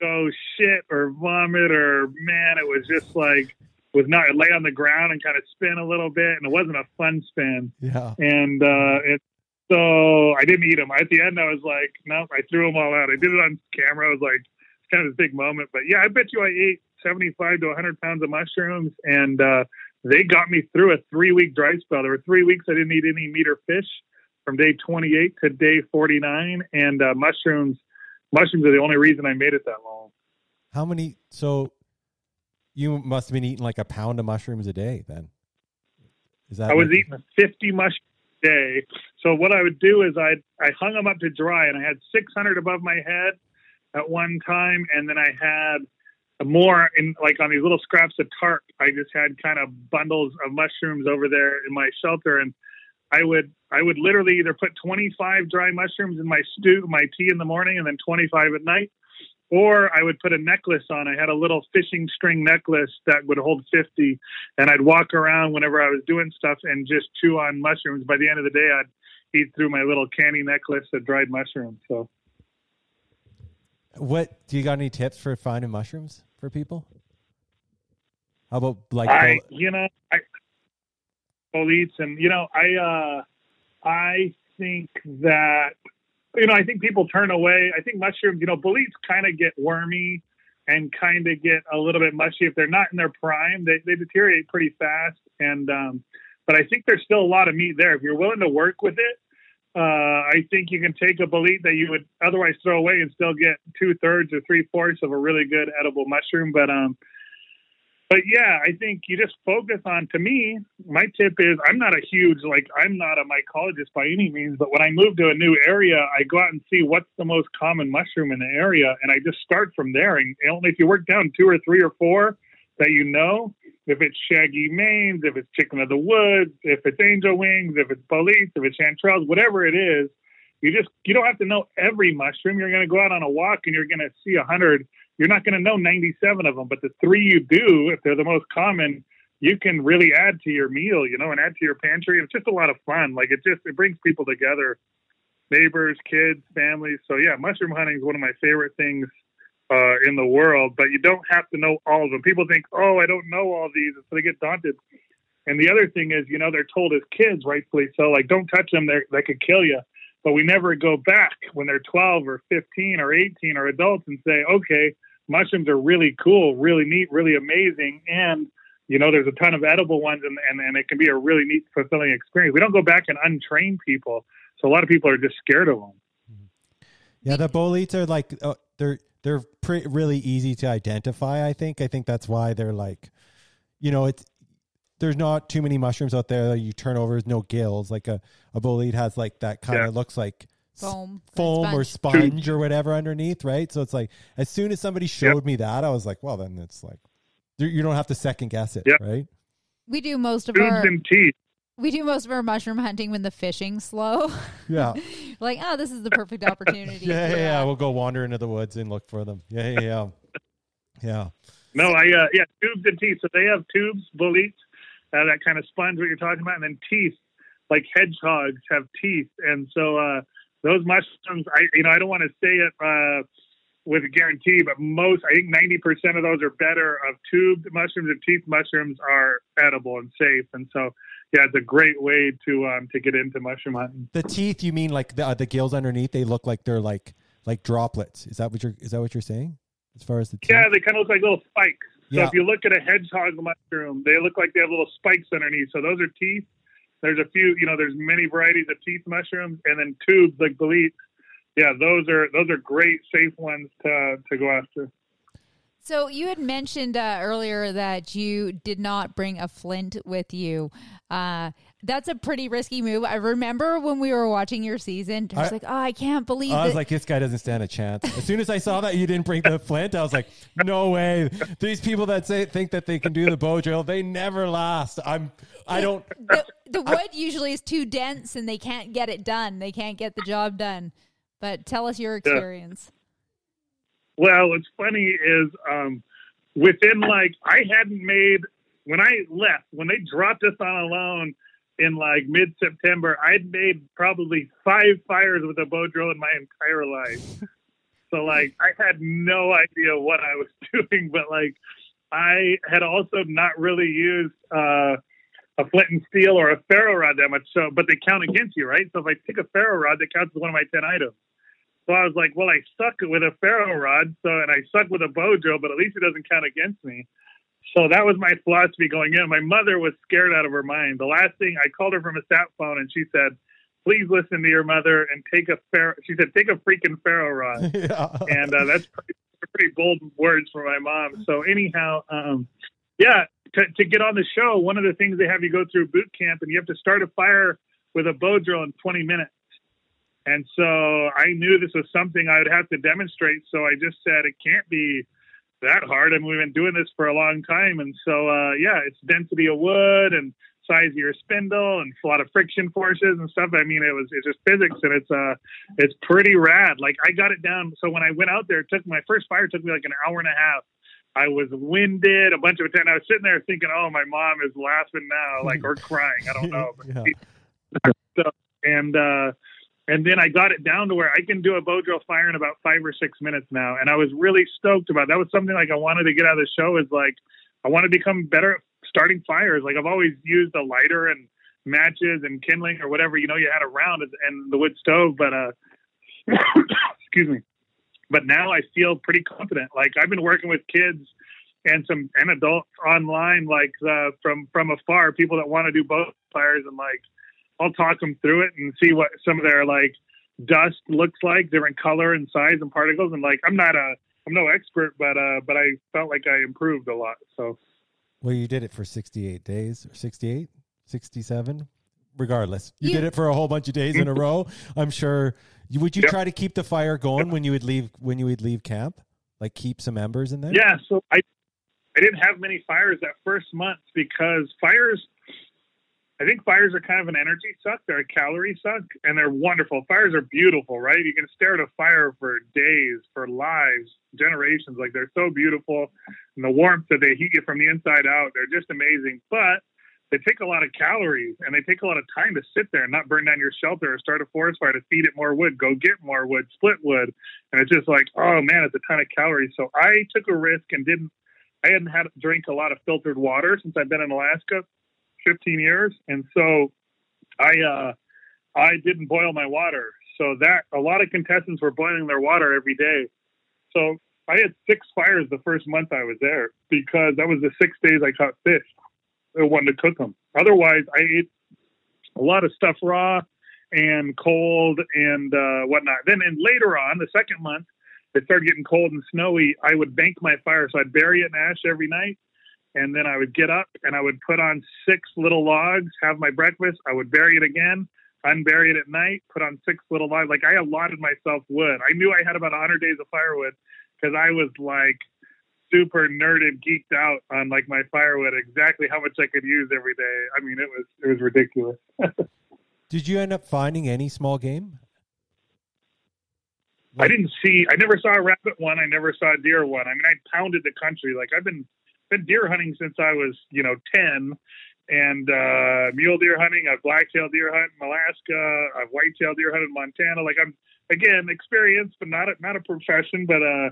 go shit or vomit or man, it was just like was not lay on the ground and kind of spin a little bit, and it wasn't a fun spin. yeah. And uh, it, so I didn't eat them. At the end, I was like, nope, I threw them all out. I did it on camera. I was like, it's kind of a big moment. But yeah, I bet you I ate 75 to 100 pounds of mushrooms, and uh, they got me through a three week dry spell. There were three weeks I didn't eat any meat or fish from day 28 to day 49, and uh, mushrooms. Mushrooms are the only reason I made it that long. How many? So you must have been eating like a pound of mushrooms a day then. Is that? I was eating 50 mushrooms a day. So what I would do is I I hung them up to dry, and I had 600 above my head at one time, and then I had more in like on these little scraps of tarp. I just had kind of bundles of mushrooms over there in my shelter, and I would I would literally either put 25 dry mushrooms in my stew, my tea in the morning, and then 25 at night. Or I would put a necklace on. I had a little fishing string necklace that would hold 50, and I'd walk around whenever I was doing stuff and just chew on mushrooms. By the end of the day, I'd eat through my little candy necklace of dried mushrooms. So What do you got any tips for finding mushrooms for people? How about like I, you know, I boletes, and you know, I, uh, I think that, you know, I think people turn away. I think mushrooms, you know, boletes kind of get wormy and kind of get a little bit mushy if they're not in their prime. They they deteriorate pretty fast, and um, but I think there's still a lot of meat there if you're willing to work with it. Uh, I think you can take a bolete that you would otherwise throw away and still get two thirds or three fourths of a really good edible mushroom. But um, but yeah, I think you just focus on. To me, my tip is I'm not a huge like I'm not a mycologist by any means, but when I move to a new area, I go out and see what's the most common mushroom in the area, and I just start from there. And only if you work down two or three or four that you know, if it's shaggy manes, if it's chicken of the woods, if it's angel wings, if it's boletes, if it's chanterelles, whatever it is, you just you don't have to know every mushroom. You're going to go out on a walk and you're going to see a hundred. You're not going to know 97 of them, but the three you do, if they're the most common, you can really add to your meal, you know, and add to your pantry. It's just a lot of fun. Like it just it brings people together, neighbors, kids, families. So yeah, mushroom hunting is one of my favorite things uh, in the world. But you don't have to know all of them. People think, oh, I don't know all these, so they get daunted. And the other thing is, you know, they're told as kids, rightfully so, like don't touch them; they they could kill you. But we never go back when they're 12 or 15 or 18 or adults and say, okay, mushrooms are really cool, really neat, really amazing, and you know, there's a ton of edible ones, and, and and it can be a really neat, fulfilling experience. We don't go back and untrain people, so a lot of people are just scared of them. Yeah, the boletes are like uh, they're they're pretty really easy to identify. I think. I think that's why they're like, you know, it's there's not too many mushrooms out there that you turn over with no gills. Like a a bolete has like that kind of Yeah. looks like s- Foam. foam or sponge. sponge or whatever underneath, right? So it's like as soon as somebody showed me that, I was like, well, then it's like you- you don't have to second guess it, Yep. right? We do most of Tubes our and teeth. we do most of our mushroom hunting when the fishing's slow. Yeah, like, oh, this is the perfect opportunity. yeah, yeah, yeah. We'll go wander into the woods and look for them. Yeah, yeah, yeah. yeah. No, I uh, yeah, tubes and teeth. So they have tubes, boletes, uh, that kind of sponge what you're talking about, and then teeth, like hedgehogs have teeth, and so uh, those mushrooms. I you know I don't want to say it uh, with a guarantee, but most I think ninety percent of those are better of tubed mushrooms and teeth mushrooms are edible and safe, and so yeah, it's a great way to um, to get into mushroom hunting. The teeth, you mean like the uh, the gills underneath? They look like they're like like droplets. Is that what you're is that what you're saying? As far as the teeth? Yeah, they kind of look like little spikes. So Yeah. if you look at a hedgehog mushroom, they look like they have little spikes underneath. So those are teeth. There's a few, you know, there's many varieties of teeth mushrooms, and then tubes like boletes. Yeah, those are those are great, safe ones to to go after. So you had mentioned uh, earlier that you did not bring a flint with you. Uh, that's a pretty risky move. I remember when we were watching your season, I was like, "Oh, I can't believe I was that." like, this guy doesn't stand a chance. As soon as I saw that you didn't bring the flint, I was like, no way. These people that say think that they can do the bow drill, they never last. I'm. I don't. the, the wood usually is too dense and they can't get it done. They can't get the job done. But tell us your experience. Well, what's funny is um, within like I hadn't made when I left when they dropped us on Alone in like mid September. I'd made probably five fires with a bow drill in my entire life. so like I had no idea what I was doing, but like I had also not really used uh, a flint and steel or a ferro rod that much. So, but they count against you, right? So if I pick a ferro rod, that counts as one of my ten items. So I was like, well, I suck with a ferro rod, so and I suck with a bow drill, but at least it doesn't count against me. So that was my philosophy going in. My mother was scared out of her mind. The last thing I called her from a sat phone, and she said, "Please listen to your mother and take a ferro." She said, "Take a freaking ferro rod." Yeah. and uh, that's pretty, pretty bold words for my mom. So anyhow, um, yeah, to, to get on the show, one of the things they have you go through boot camp, and you have to start a fire with a bow drill in 20 minutes. And so I knew this was something I would have to demonstrate. So I just said it can't be that hard. I mean, we've been doing this for a long time, and so uh, yeah, it's density of wood and size of your spindle and a lot of friction forces and stuff. I mean, it was it's just physics, and it's uh it's pretty rad. Like I got it down. So when I went out there, it took my first fire took me like an hour and a half. I was winded, a bunch of and I was sitting there thinking, oh, my mom is laughing now, like or crying. I don't know. But Yeah. so, and uh, and then I got it down to where I can do a bow drill fire in about five or six minutes now, and I was really stoked about. It. That was something like I wanted to get out of the show. Is like I want to become better at starting fires. Like I've always used a lighter and matches and kindling or whatever you know you had around and the wood stove, but uh, excuse me. But now I feel pretty confident. Like I've been working with kids and some and adults online, like uh, from from afar, people that want to do both fires, and like I'll talk them through it and see what some of their like dust looks like, different color and size and particles. And like I'm not a I'm no expert, but uh, but I felt like I improved a lot. So Well, you did it for 68 days or 68, 67. Regardless, you You- did it for a whole bunch of days in a row. I'm sure. You, would you Yep. try to keep the fire going when you would leave when you would leave camp? Like keep some embers in there? yeah, so I I didn't have many fires that first month because fires. I think fires are kind of an energy suck. They're a calorie suck, and they're wonderful. Fires are beautiful, right? You can stare at a fire for days, for lives, generations. Like they're so beautiful, and the warmth that they heat you from the inside out, they're just amazing. But they take a lot of calories, and they take a lot of time to sit there and not burn down your shelter or start a forest fire to feed it more wood, go get more wood, split wood, and it's just like, oh man, it's a ton of calories. So I took a risk and didn't. I hadn't had drink a lot of filtered water since I've been in Alaska, 15 years, and so I uh, I didn't boil my water. So that a lot of contestants were boiling their water every day. So I had six fires the first month I was there because that was the six days I caught fish. I wanted to cook them. Otherwise, I ate a lot of stuff raw and cold and uh, whatnot. Then, and later on, the second month, it started getting cold and snowy. I would bank my fire, so I'd bury it in ash every night, and then I would get up and I would put on six little logs, have my breakfast. I would bury it again, unbury it at night, put on six little logs. Like I allotted myself wood. I knew I had about 100 days of firewood because I was like super nerded, geeked out on like my firewood, exactly how much I could use every day. I mean, it was it was ridiculous. Did you end up finding any small game? I didn't see. I never saw a rabbit one. I never saw a deer one. I mean, I pounded the country. Like I've been been deer hunting since I was, you know, ten, and uh, mule deer hunting. I've blacktail deer hunt in Alaska. I've whitetail deer hunted in Montana. Like I'm again experienced, but not a, not a profession. But uh,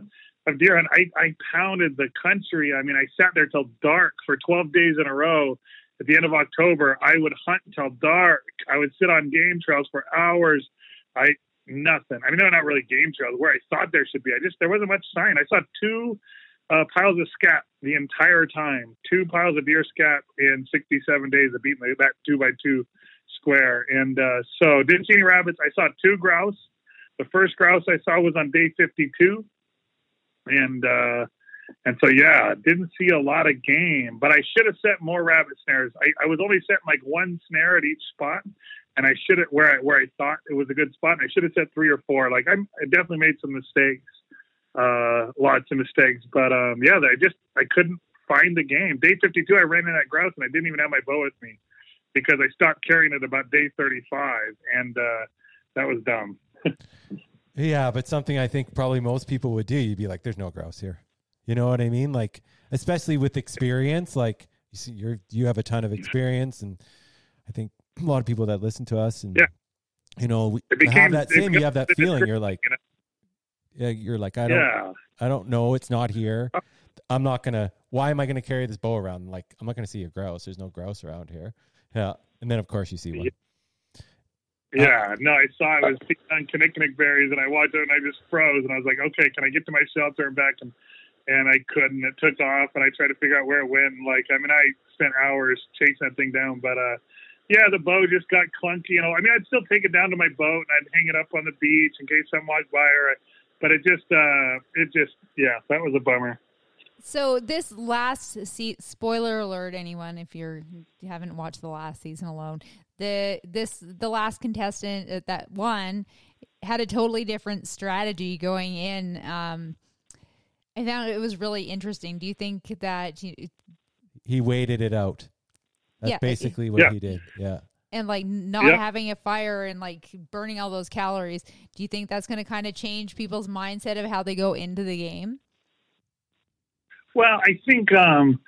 of deer hunt, I, I pounded the country. I mean, I sat there till dark for 12 days in a row. At the end of October, I would hunt till dark. I would sit on game trails for hours. I nothing. I mean, they're not really game trails where I thought there should be. I just there wasn't much sign. I saw two uh, piles of scat the entire time. Two piles of deer scat in 67 days of beating that two by two square. And uh, so didn't see any rabbits. I saw two grouse. The first grouse I saw was on day 52, and uh, and so yeah, didn't see a lot of game. But I should have set more rabbit snares. I, I was only setting like one snare at each spot, and I should have where I where I thought it was a good spot. And I should have set three or four. Like I'm, I definitely made some mistakes, uh, lots of mistakes. But um, yeah, I just I couldn't find the game. Day 52, I ran in that grouse, and I didn't even have my bow with me because I stopped carrying it about day 35, and uh, that was dumb. yeah, but something I think probably most people would do. You'd be like, "There's no grouse here." You know what I mean? Like, especially with experience, like you see, you're you have a ton of experience, and I think a lot of people that listen to us and yeah. you know we became, have that same you have that feeling you're like yeah you're like i don't yeah. i don't know it's not here uh, i'm not gonna why am i gonna carry this bow around like i'm not gonna see a grouse there's no grouse around here yeah and then of course you see one yeah, no, I saw it was on kinnikinick berries, and I watched it, and I just froze, and I was like, okay, can I get to my shelter and back? And and I couldn't. It took off, and I tried to figure out where it went. Like, I mean, I spent hours chasing that thing down, but uh, yeah, the bow just got clunky. You know, I mean, I'd still take it down to my boat and I'd hang it up on the beach in case someone walked by, or but it just, uh, it just, yeah, that was a bummer. So this last se- spoiler alert, anyone, if you're you haven't watched the last season alone, the this the last contestant uh, that won had a totally different strategy going in. Um, I found it was really interesting. Do you think that you, he waited it out? That's yeah, basically what yeah. he did. Yeah. And like not yep. having a fire and like burning all those calories. Do you think that's going to kind of change people's mindset of how they go into the game? Well, I think um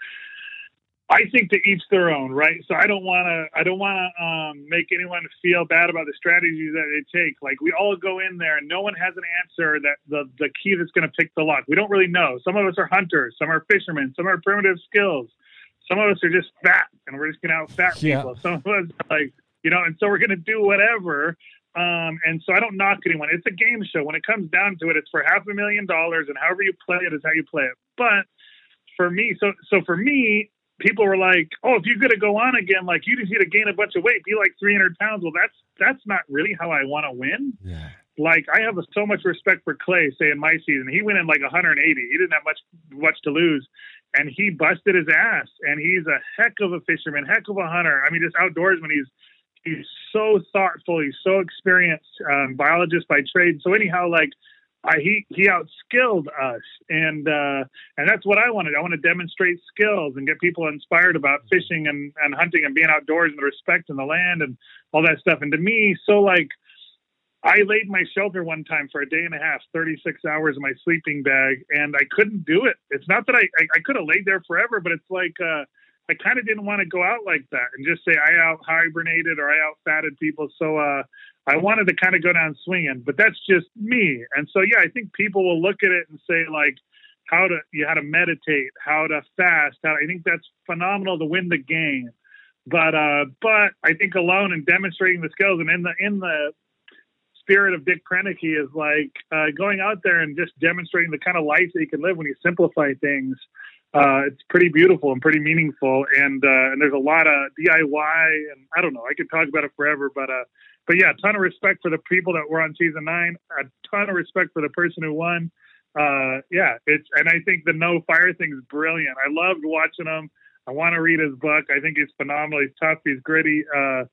I think to each their own, right? So I don't want to I don't want to um, make anyone feel bad about the strategies that they take. Like we all go in there and no one has an answer that the the key that's going to pick the lock. We don't really know. Some of us are hunters, some are fishermen, some are primitive skills. Some of us are just fat, and we're just going to out fat yeah. people. Some of us like, you know, and so we're going to do whatever. Um, and so I don't knock anyone. It's a game show. When it comes down to it, it's for half a million dollars, and however you play it is how you play it. But for me, so so for me, people were like, "Oh, if you're going to go on again, like you just need to gain a bunch of weight, be like 300 pounds." Well, that's that's not really how I want to win. Yeah. Like I have so much respect for Clay. Say in my season, he went in like 180. He didn't have much much to lose, and he busted his ass. And he's a heck of a fisherman, heck of a hunter. I mean, just outdoorsman. He's he's so thoughtful. He's so experienced, um, biologist by trade. So anyhow, like I, he he outskilled us, and uh, and that's what I wanted. I want to demonstrate skills and get people inspired about fishing and, and hunting and being outdoors and the respect in the land and all that stuff. And to me, so like I laid my shelter one time for a day and a half, 36 hours in my sleeping bag, and I couldn't do it. It's not that I, I, I could have laid there forever, but it's like, uh, I kind of didn't want to go out like that and just say I out hibernated or I out fatted people. So, uh, I wanted to kind of go down swinging, but that's just me. And so, yeah, I think people will look at it and say like, how to, you how to meditate, how to fast. How, I think that's phenomenal to win the game. But, uh, but I think alone and demonstrating the skills and in the, in the, spirit of Dick Proenneke is like uh, going out there and just demonstrating the kind of life that you can live when you simplify things. Uh, it's pretty beautiful and pretty meaningful, and uh, and there's a lot of DIY, and I don't know, I could talk about it forever, but uh, but yeah, a ton of respect for the people that were on season nine, a ton of respect for the person who won. Uh, yeah, it's and I think the no fire thing is brilliant. I loved watching him. I want to read his book. I think he's phenomenal. He's tough. He's gritty. Uh,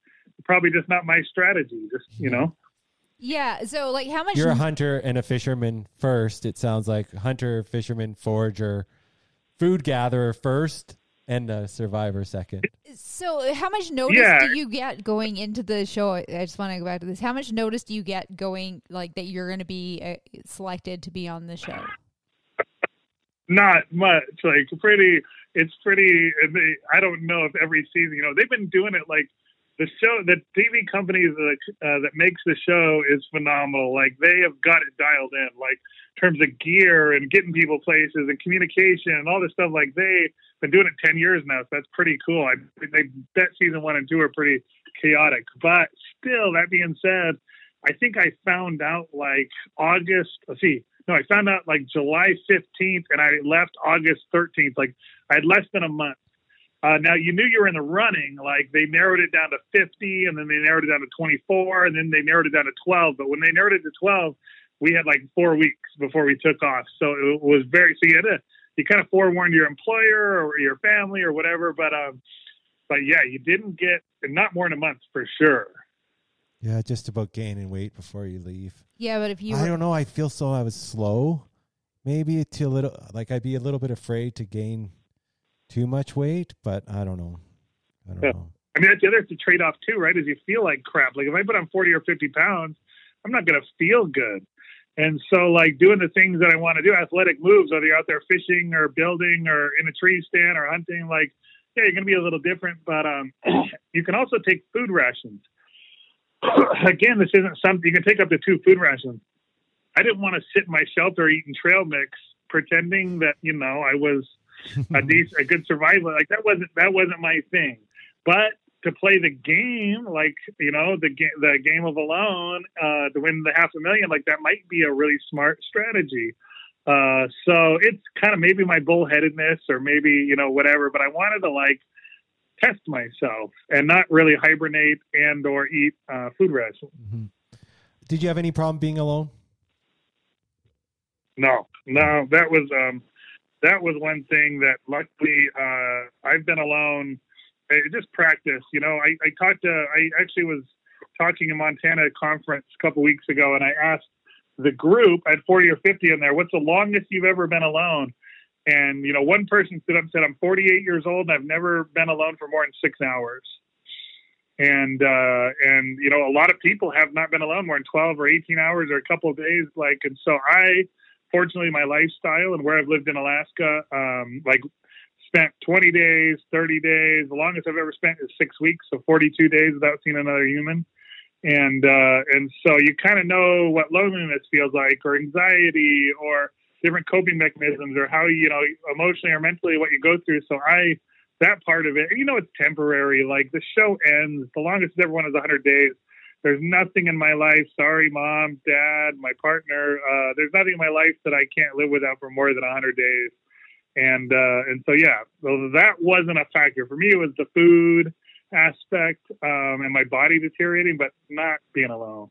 probably just not my strategy. Just you know. Yeah. So, like, how much? You're a hunter and a fisherman first. It sounds like hunter, fisherman, forager, food gatherer first, and a survivor second. So, how much notice Yeah. do you get going into the show? I just want to go back to this. How much notice do you get going, like that you're going to be uh, selected to be on the show? not much. Like pretty, it's pretty. I don't know if every season, you know, they've been doing it like the show. The TV companies that uh, that makes the show is phenomenal. Like they have got it dialed in. Like in terms of gear and getting people places and communication and all this stuff. Like they've been doing it ten years now, so that's pretty cool. I they bet season one and two are pretty chaotic, but still, that being said. I think I found out like August. Let's see. No, I found out like July 15th, and I left August 13th. Like I had less than a month. Uh, now you knew you were in the running. Like they narrowed it down to 50, and then they narrowed it down to 24, and then they narrowed it down to 12. But when they narrowed it to 12, we had like four weeks before we took off. So it was very. So you had to. You kind of forewarned your employer or your family or whatever. But um, but yeah, you didn't get not more than a month for sure. Yeah, just about gaining weight before you leave. Yeah, but if you I were, don't know. I feel so I was slow. Maybe to a little like I'd be a little bit afraid to gain too much weight, but I don't know. I don't Yeah. know. I mean, that's the other it's a trade off too, right? Is you feel like crap. Like if I put on 40 or 50 pounds, I'm not going to feel good. And so, like doing the things that I want to do, athletic moves, whether you're out there fishing or building or in a tree stand or hunting, like, yeah, you're going to be a little different. But um, you can also take food rations. Again, this isn't something you can take up to two food rations. I didn't want to sit in my shelter eating trail mix, pretending that you know I was a decent, a good survivor. Like that wasn't that wasn't my thing. But to play the game, like you know the game, the game of alone, uh, to win the half a million, like that might be a really smart strategy. Uh, so it's kind of maybe my bullheadedness or maybe you know whatever. But I wanted to like test myself and not really hibernate and or eat uh, food rations. hmm Did you have any problem being alone? No, no, that was um, that was one thing that luckily uh, I've been alone. I just practice, you know. I, I talked to. I actually was talking in Montana conference a couple weeks ago, and I asked the group. I had forty or fifty in there. What's the longest you've ever been alone? And you know, one person stood up and said, "I'm 48 years old, and I've never been alone for more than six hours." And uh, and you know, a lot of people have not been alone more than 12 or 18 hours or a couple of days. Like, and so I fortunately my lifestyle and where I've lived in Alaska, um, like spent 20 days, 30 days. The longest I've ever spent is six weeks, so 42 days without seeing another human. And uh, and so you kind of know what loneliness feels like, or anxiety, or different coping mechanisms, or how you know emotionally or mentally what you go through. So I that part of it, you know, it's temporary. Like the show ends, the longest it's ever won is 100 days there's nothing in my life. Sorry, mom, dad, my partner. Uh, there's nothing in my life that I can't live without for more than 100 days. And uh, and so yeah, so that wasn't a factor for me. It was the food aspect um, and my body deteriorating, but not being alone.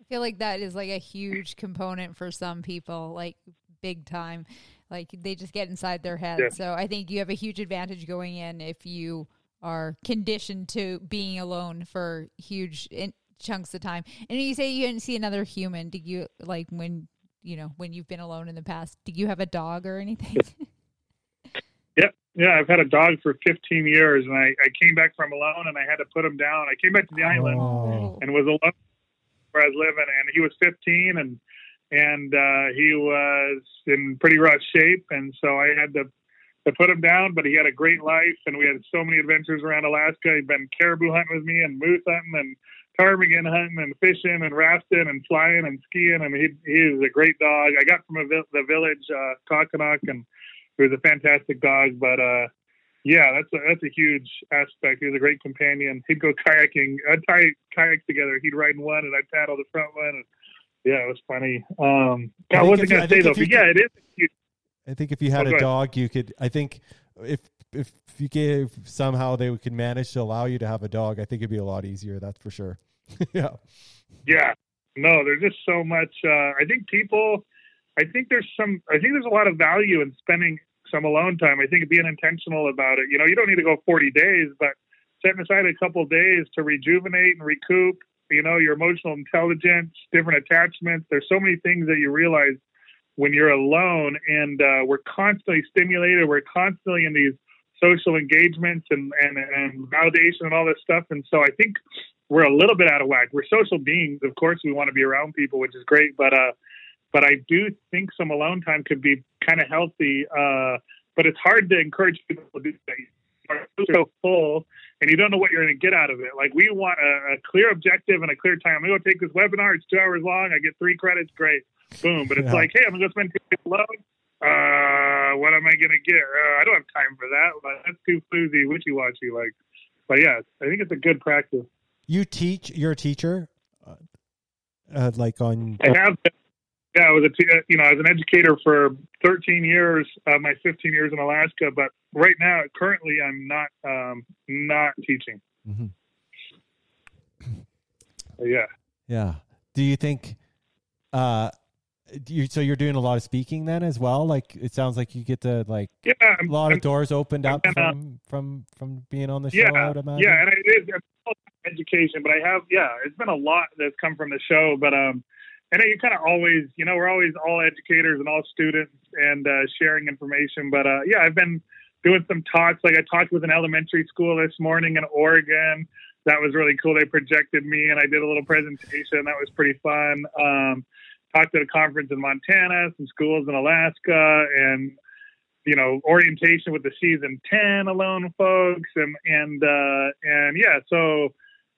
I feel like that is like a huge component for some people, like big time. Like they just get inside their head. Yeah. So I think you have a huge advantage going in if you are conditioned to being alone for huge in- chunks of time. And you say you didn't see another human. Did you like when you know when you've been alone in the past? Did you have a dog or anything? Yep. Yeah, I've had a dog for 15 years, and I, I came back from alone, and I had to put him down. I came back to the island Oh. and was alone where I was living, and he was 15, and and uh, he was in pretty rough shape, and so I had to to put him down. But he had a great life, and we had so many adventures around Alaska. He'd been caribou hunting with me, and moose hunting, and ptarmigan hunting, and fishing, and rafting, and flying, and skiing. And he he was a great dog. I got from a, vi- the village uh, Kokhanok, and he was a fantastic dog. But uh, Yeah, that's a, that's a huge aspect. He was a great companion. He'd go kayaking. I'd tie kayaks together. He'd ride in one, and I'd paddle the front one. And yeah, it was funny. Um, I, I wasn't going to say though, but yeah, it is. Huge. I think if you had oh, a dog, you could. I think if if you gave somehow they could manage to allow you to have a dog, I think it'd be a lot easier. That's for sure. yeah. Yeah. No, there's just so much. Uh, I think people. I think there's some. I think there's a lot of value in spending some alone time. I think being intentional about it. You know, you don't need to go 40 days, but setting aside a couple days to rejuvenate and recoup. You know, your emotional intelligence, different attachments. There's so many things that you realize when you're alone, and uh, we're constantly stimulated. We're constantly in these social engagements and, and and validation and all this stuff. And so I think we're a little bit out of whack. We're social beings, of course. We want to be around people, which is great, but uh, but I do think some alone time could be kind of healthy. Uh, but it's hard to encourage people to do that. You're so full, and you don't know what you're going to get out of it. Like we want a, a clear objective and a clear time. I'm going to go take this webinar. It's two hours long. I get three credits. Great, boom. But it's yeah. like, hey, I'm going to go spend two days alone. Uh, what am I going to get? Uh, I don't have time for that. But that's too floozy, wishy washy. Like, but yeah, I think it's a good practice. You teach. You're a teacher. Uh, uh like on. I have. Been yeah, I was a t- you know I was an educator for 13 years, uh, my 15 years in Alaska. But right now, currently, I'm not um, not teaching. Mm-hmm. Yeah. Yeah. Do you think? Uh, you, so you're doing a lot of speaking then as well. Like it sounds like you get to like yeah, a lot I'm, of doors opened up from, uh, from from being on the show. Yeah, yeah, and it is education, but I have yeah, it's been a lot that's come from the show, but um and you kind of always, you know, we're always all educators and all students and uh, sharing information. But uh, yeah, I've been doing some talks. Like I talked with an elementary school this morning in Oregon. That was really cool. They projected me and I did a little presentation. That was pretty fun. Um, talked at a conference in Montana, some schools in Alaska, and you know orientation with the season 10 alone folks and and uh and yeah so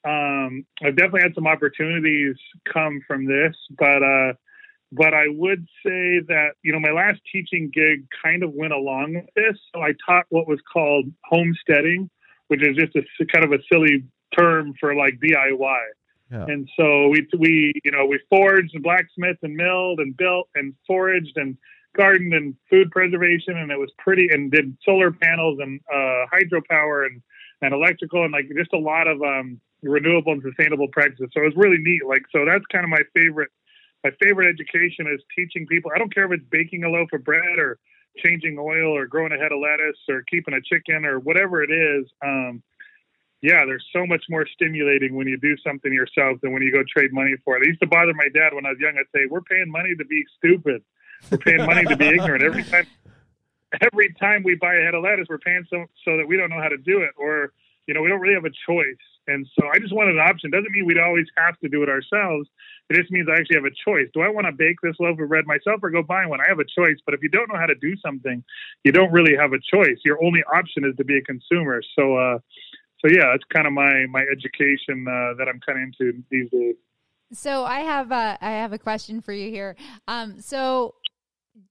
um, I've definitely had some opportunities come from this, but uh, but I would say that you know my last teaching gig kind of went along with this. So I taught what was called homesteading, which is just a kind of a silly term for like DIY. Yeah. And so we we you know we foraged and blacksmithed and milled and built and foraged and gardened and food preservation and it was pretty and did solar panels and uh, hydropower and and electrical and like just a lot of um, renewable and sustainable practices. So it was really neat. Like, so that's kind of my favorite. My favorite education is teaching people. I don't care if it's baking a loaf of bread or changing oil or growing a head of lettuce or keeping a chicken or whatever it is. Um, yeah, there's so much more stimulating when you do something yourself than when you go trade money for it. It used to bother my dad when I was young. I'd say, "We're paying money to be stupid. We're paying money to be ignorant." Every time, every time we buy a head of lettuce, we're paying so so that we don't know how to do it, or you know, we don't really have a choice. And so I just wanted an option. Doesn't mean we'd always have to do it ourselves. It just means I actually have a choice. Do I want to bake this loaf of bread myself or go buy one? I have a choice. But if you don't know how to do something, you don't really have a choice. Your only option is to be a consumer. So, uh, so yeah, it's kind of my my education uh, that I'm kind of into these days. So I have a I have a question for you here. Um, so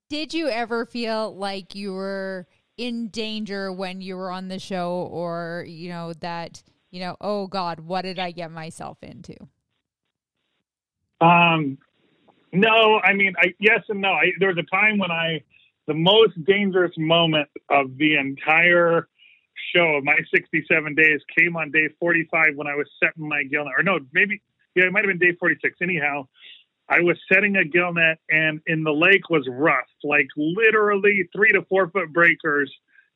did you ever feel like you were in danger when you were on the show, or you know that you know, oh God, what did I get myself into? Um, no, I mean, I, yes and no. I, there was a time when I, the most dangerous moment of the entire show my 67 days came on day 45 when I was setting my gill net, or no, maybe, yeah, it might have been day 46. Anyhow, I was setting a gill net and in the lake was rough, like literally three to four foot breakers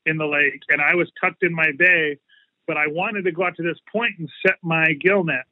in the lake. And I was tucked in my bay but I wanted to go out to this point and set my gill net.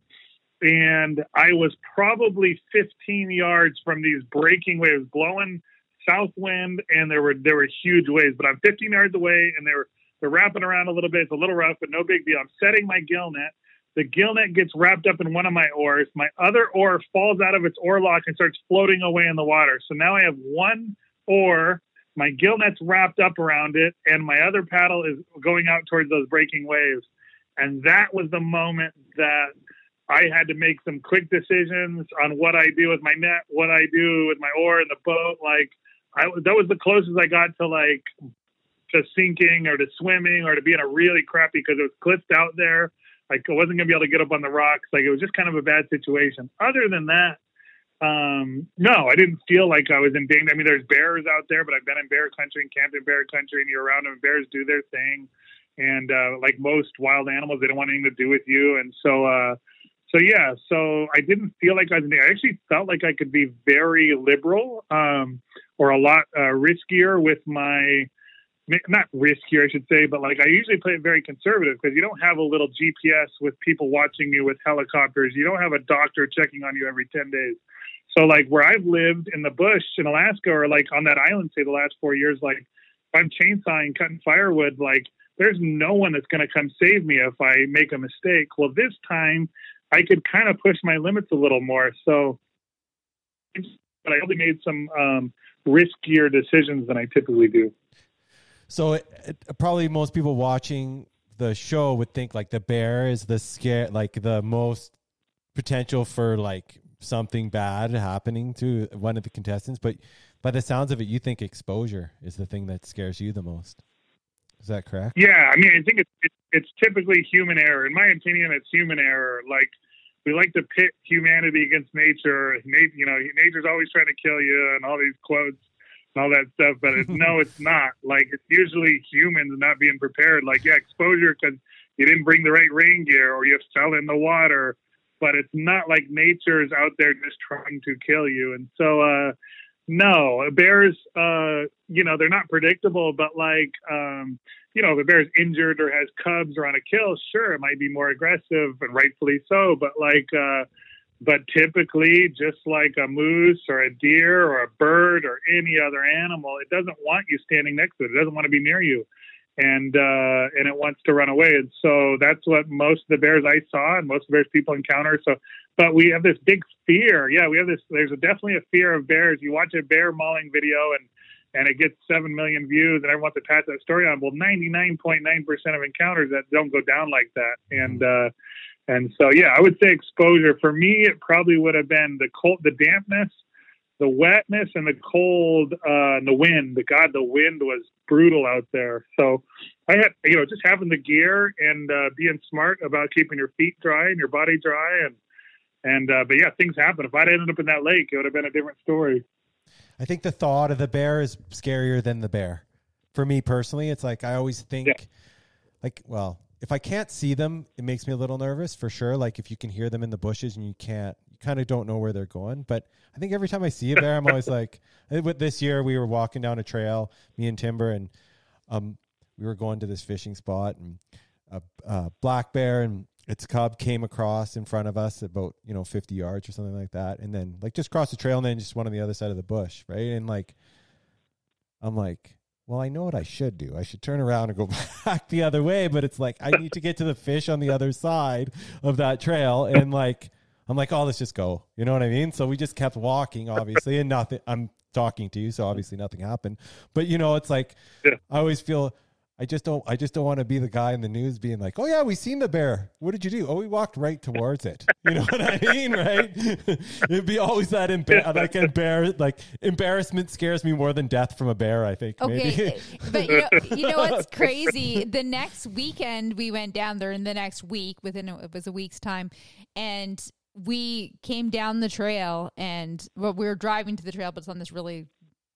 And I was probably 15 yards from these breaking waves, blowing south wind, and there were there were huge waves. But I'm 15 yards away, and they're they're wrapping around a little bit. It's a little rough, but no big deal. I'm setting my gill net. The gill net gets wrapped up in one of my oars. My other oar falls out of its oar lock and starts floating away in the water. So now I have one oar my gill net's wrapped up around it, and my other paddle is going out towards those breaking waves. And that was the moment that I had to make some quick decisions on what I do with my net, what I do with my oar in the boat. Like, I that was the closest I got to like to sinking or to swimming or to being a really crappy because it was cliffed out there. Like I wasn't gonna be able to get up on the rocks. Like it was just kind of a bad situation. Other than that, um, no, I didn't feel like I was in danger. I mean, there's bears out there, but I've been in bear country and camped in bear country, and you're around them. Bears do their thing, and uh, like most wild animals, they don't want anything to do with you. And so, uh, so yeah, so I didn't feel like I was. I actually felt like I could be very liberal, um, or a lot uh, riskier with my not riskier, I should say, but like I usually play it very conservative because you don't have a little GPS with people watching you with helicopters. You don't have a doctor checking on you every 10 days. So like where I've lived in the bush in Alaska or like on that island, say the last four years, like if I'm chainsawing, cutting firewood, like there's no one that's going to come save me if I make a mistake. Well, this time I could kind of push my limits a little more. So, but I only made some um, riskier decisions than I typically do. So it, it, probably most people watching the show would think like the bear is the scare, like the most potential for like something bad happening to one of the contestants. But by the sounds of it, you think exposure is the thing that scares you the most. Is that correct? Yeah, I mean, I think it's it, it's typically human error. In my opinion, it's human error. Like we like to pit humanity against nature. You know, nature's always trying to kill you, and all these quotes and all that stuff. But it's, no, it's not. Like it's usually humans not being prepared. Like yeah, exposure because you didn't bring the right rain gear or you fell in the water. But it's not like nature is out there just trying to kill you. And so, uh, no, bears, uh, you know, they're not predictable. But like, um, you know, if a bear's injured or has cubs or on a kill, sure, it might be more aggressive and rightfully so. But like, uh, but typically, just like a moose or a deer or a bird or any other animal, it doesn't want you standing next to it. It doesn't want to be near you, and uh, and it wants to run away. And so that's what most of the bears I saw and most of the bears people encounter. So, but we have this big fear. Yeah, we have this. There's definitely a fear of bears. You watch a bear mauling video and and it gets seven million views, and everyone wants to pass that story on. Well, 99.9% of encounters that don't go down like that, and uh, and so, yeah, I would say exposure for me, it probably would have been the cold, the dampness, the wetness, and the cold, uh, and the wind. The God, the wind was brutal out there. So I had, you know, just having the gear and uh, being smart about keeping your feet dry and your body dry, and and uh, but yeah, things happen. If I'd ended up in that lake, it would have been a different story. I think the thought of the bear is scarier than the bear. For me personally, it's like I always think, yeah. like, well, if I can't see them, it makes me a little nervous for sure. Like if you can hear them in the bushes and you can't, you kind of don't know where they're going. But I think every time I see a bear, I'm always like, this year we were walking down a trail, me and Timber, and um, we were going to this fishing spot, and a, a black bear and its cub came across in front of us about you know 50 yards or something like that, and then like just cross the trail and then just one on the other side of the bush, right? And like, I'm like well, I know what I should do. I should turn around and go back the other way, but it's like I need to get to the fish on the other side of that trail. And like, I'm like, oh, let's just go. You know what I mean? So we just kept walking, obviously, and nothing. I'm talking to you, so obviously nothing happened. But you know, it's like yeah. I always feel I just don't. I just don't want to be the guy in the news being like, "Oh yeah, we seen the bear. What did you do? Oh, we walked right towards it. You know what I mean, right? It'd be always that embar- like embar- like embarrassment scares me more than death from a bear. I think. Okay, but you know, you know what's crazy? The next weekend we went down there, in the next week, within a, it was a week's time, and we came down the trail, and well, we were driving to the trail, but it's on this really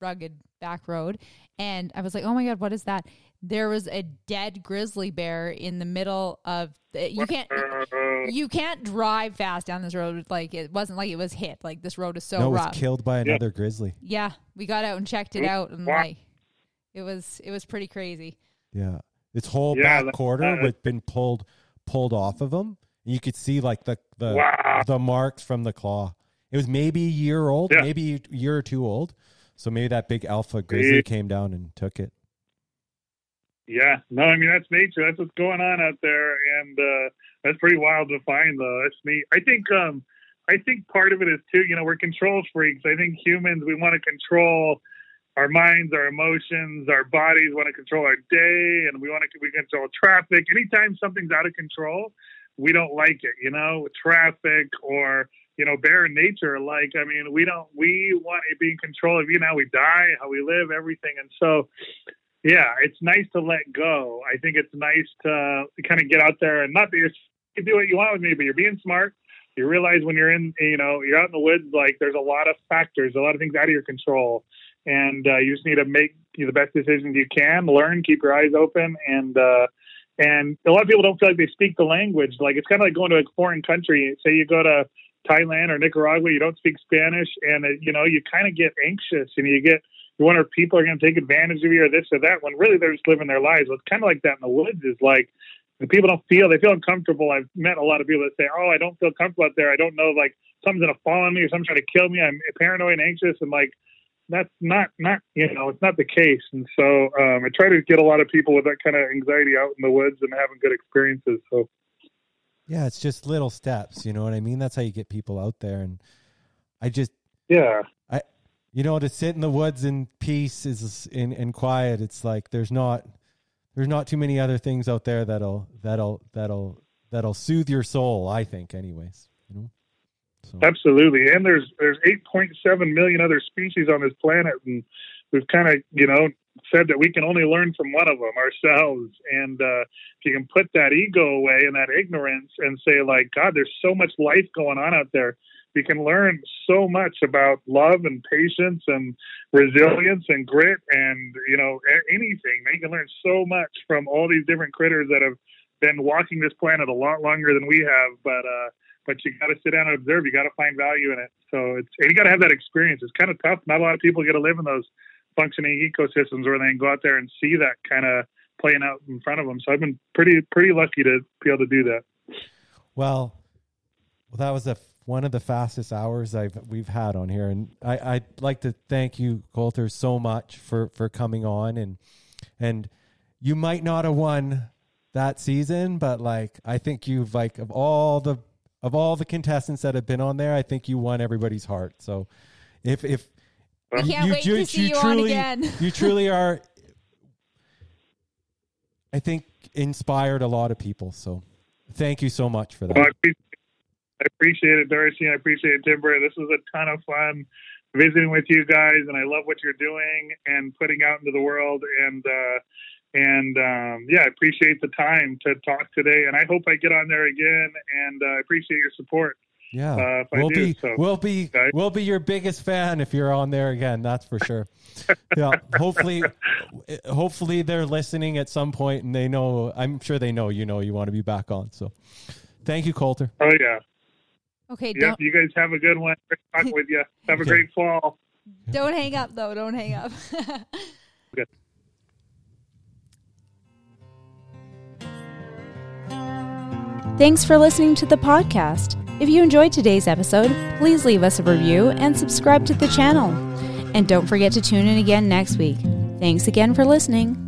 rugged back road, and I was like, "Oh my god, what is that?" There was a dead grizzly bear in the middle of the, you can't you can't drive fast down this road like it wasn't like it was hit like this road is so no, rough. was killed by another yeah. grizzly. Yeah, we got out and checked it out and like it was it was pretty crazy. Yeah, its whole yeah, back quarter had been pulled pulled off of him. You could see like the the wow. the marks from the claw. It was maybe a year old, yeah. maybe a year or two old. So maybe that big alpha grizzly came down and took it. Yeah, no, I mean that's nature. That's what's going on out there, and uh, that's pretty wild to find, though. That's neat. I think, um, I think part of it is too. You know, we're control freaks. I think humans we want to control our minds, our emotions, our bodies want to control our day, and we want to we control traffic. Anytime something's out of control, we don't like it. You know, traffic or you know, bear nature. Like, I mean, we don't we want to be in control of you know how we die, how we live, everything, and so yeah, it's nice to let go. I think it's nice to kind of get out there and not that you're you do what you want with me, but you're being smart. You realize when you're in, you know, you're out in the woods, like there's a lot of factors, a lot of things out of your control, and uh, you just need to make the best decisions you can. Learn, keep your eyes open, and uh, and a lot of people don't feel like they speak the language. Like it's kind of like going to a foreign country. Say you go to Thailand or Nicaragua, you don't speak Spanish, and uh, you know you kind of get anxious, and you get you wonder if people are going to take advantage of you or this or that. When really they're just living their lives. Well, it's kind of like that in the woods. Is like the people don't feel they feel uncomfortable. I've met a lot of people that say, "Oh, I don't feel comfortable out there. I don't know like something's gonna fall on me or something's trying to kill me. I'm paranoid and anxious." And like that's not not you know it's not the case. And so um, I try to get a lot of people with that kind of anxiety out in the woods and having good experiences. So yeah, it's just little steps. You know what I mean? That's how you get people out there. And I just yeah. You know to sit in the woods in peace is in in quiet. It's like there's not there's not too many other things out there that'll that'll that'll that'll soothe your soul. I think, anyways. You know. So. Absolutely, and there's there's 8.7 million other species on this planet, and we've kind of you know said that we can only learn from one of them ourselves. And uh, if you can put that ego away and that ignorance, and say like, God, there's so much life going on out there we can learn so much about love and patience and resilience and grit and you know anything. You can learn so much from all these different critters that have been walking this planet a lot longer than we have. But uh, but you got to sit down and observe. You got to find value in it. So it's and you got to have that experience. It's kind of tough. Not a lot of people get to live in those functioning ecosystems where they can go out there and see that kind of playing out in front of them. So I've been pretty pretty lucky to be able to do that. Well, well, that was a one of the fastest hours I've we've had on here, and I, I'd like to thank you, Colter, so much for for coming on and and you might not have won that season, but like I think you've like of all the of all the contestants that have been on there, I think you won everybody's heart. So if if we can't you, wait you, to see you, you truly, on again. you truly are I think inspired a lot of people. So thank you so much for that. Well, I appreciate it, Darcy. I appreciate it, Timber. This was a ton of fun visiting with you guys, and I love what you're doing and putting out into the world. And uh, and um, yeah, I appreciate the time to talk today. And I hope I get on there again. And uh, I appreciate your support. Yeah, uh, we'll do, be so. we'll be okay. we'll be your biggest fan if you're on there again. That's for sure. yeah, hopefully, hopefully they're listening at some point and they know. I'm sure they know you know you want to be back on. So, thank you, Colter. Oh yeah. Okay. Yep, you guys have a good one. Great talking with you. Have a great fall. Don't hang up though. Don't hang up. good. Thanks for listening to the podcast. If you enjoyed today's episode, please leave us a review and subscribe to the channel. And don't forget to tune in again next week. Thanks again for listening.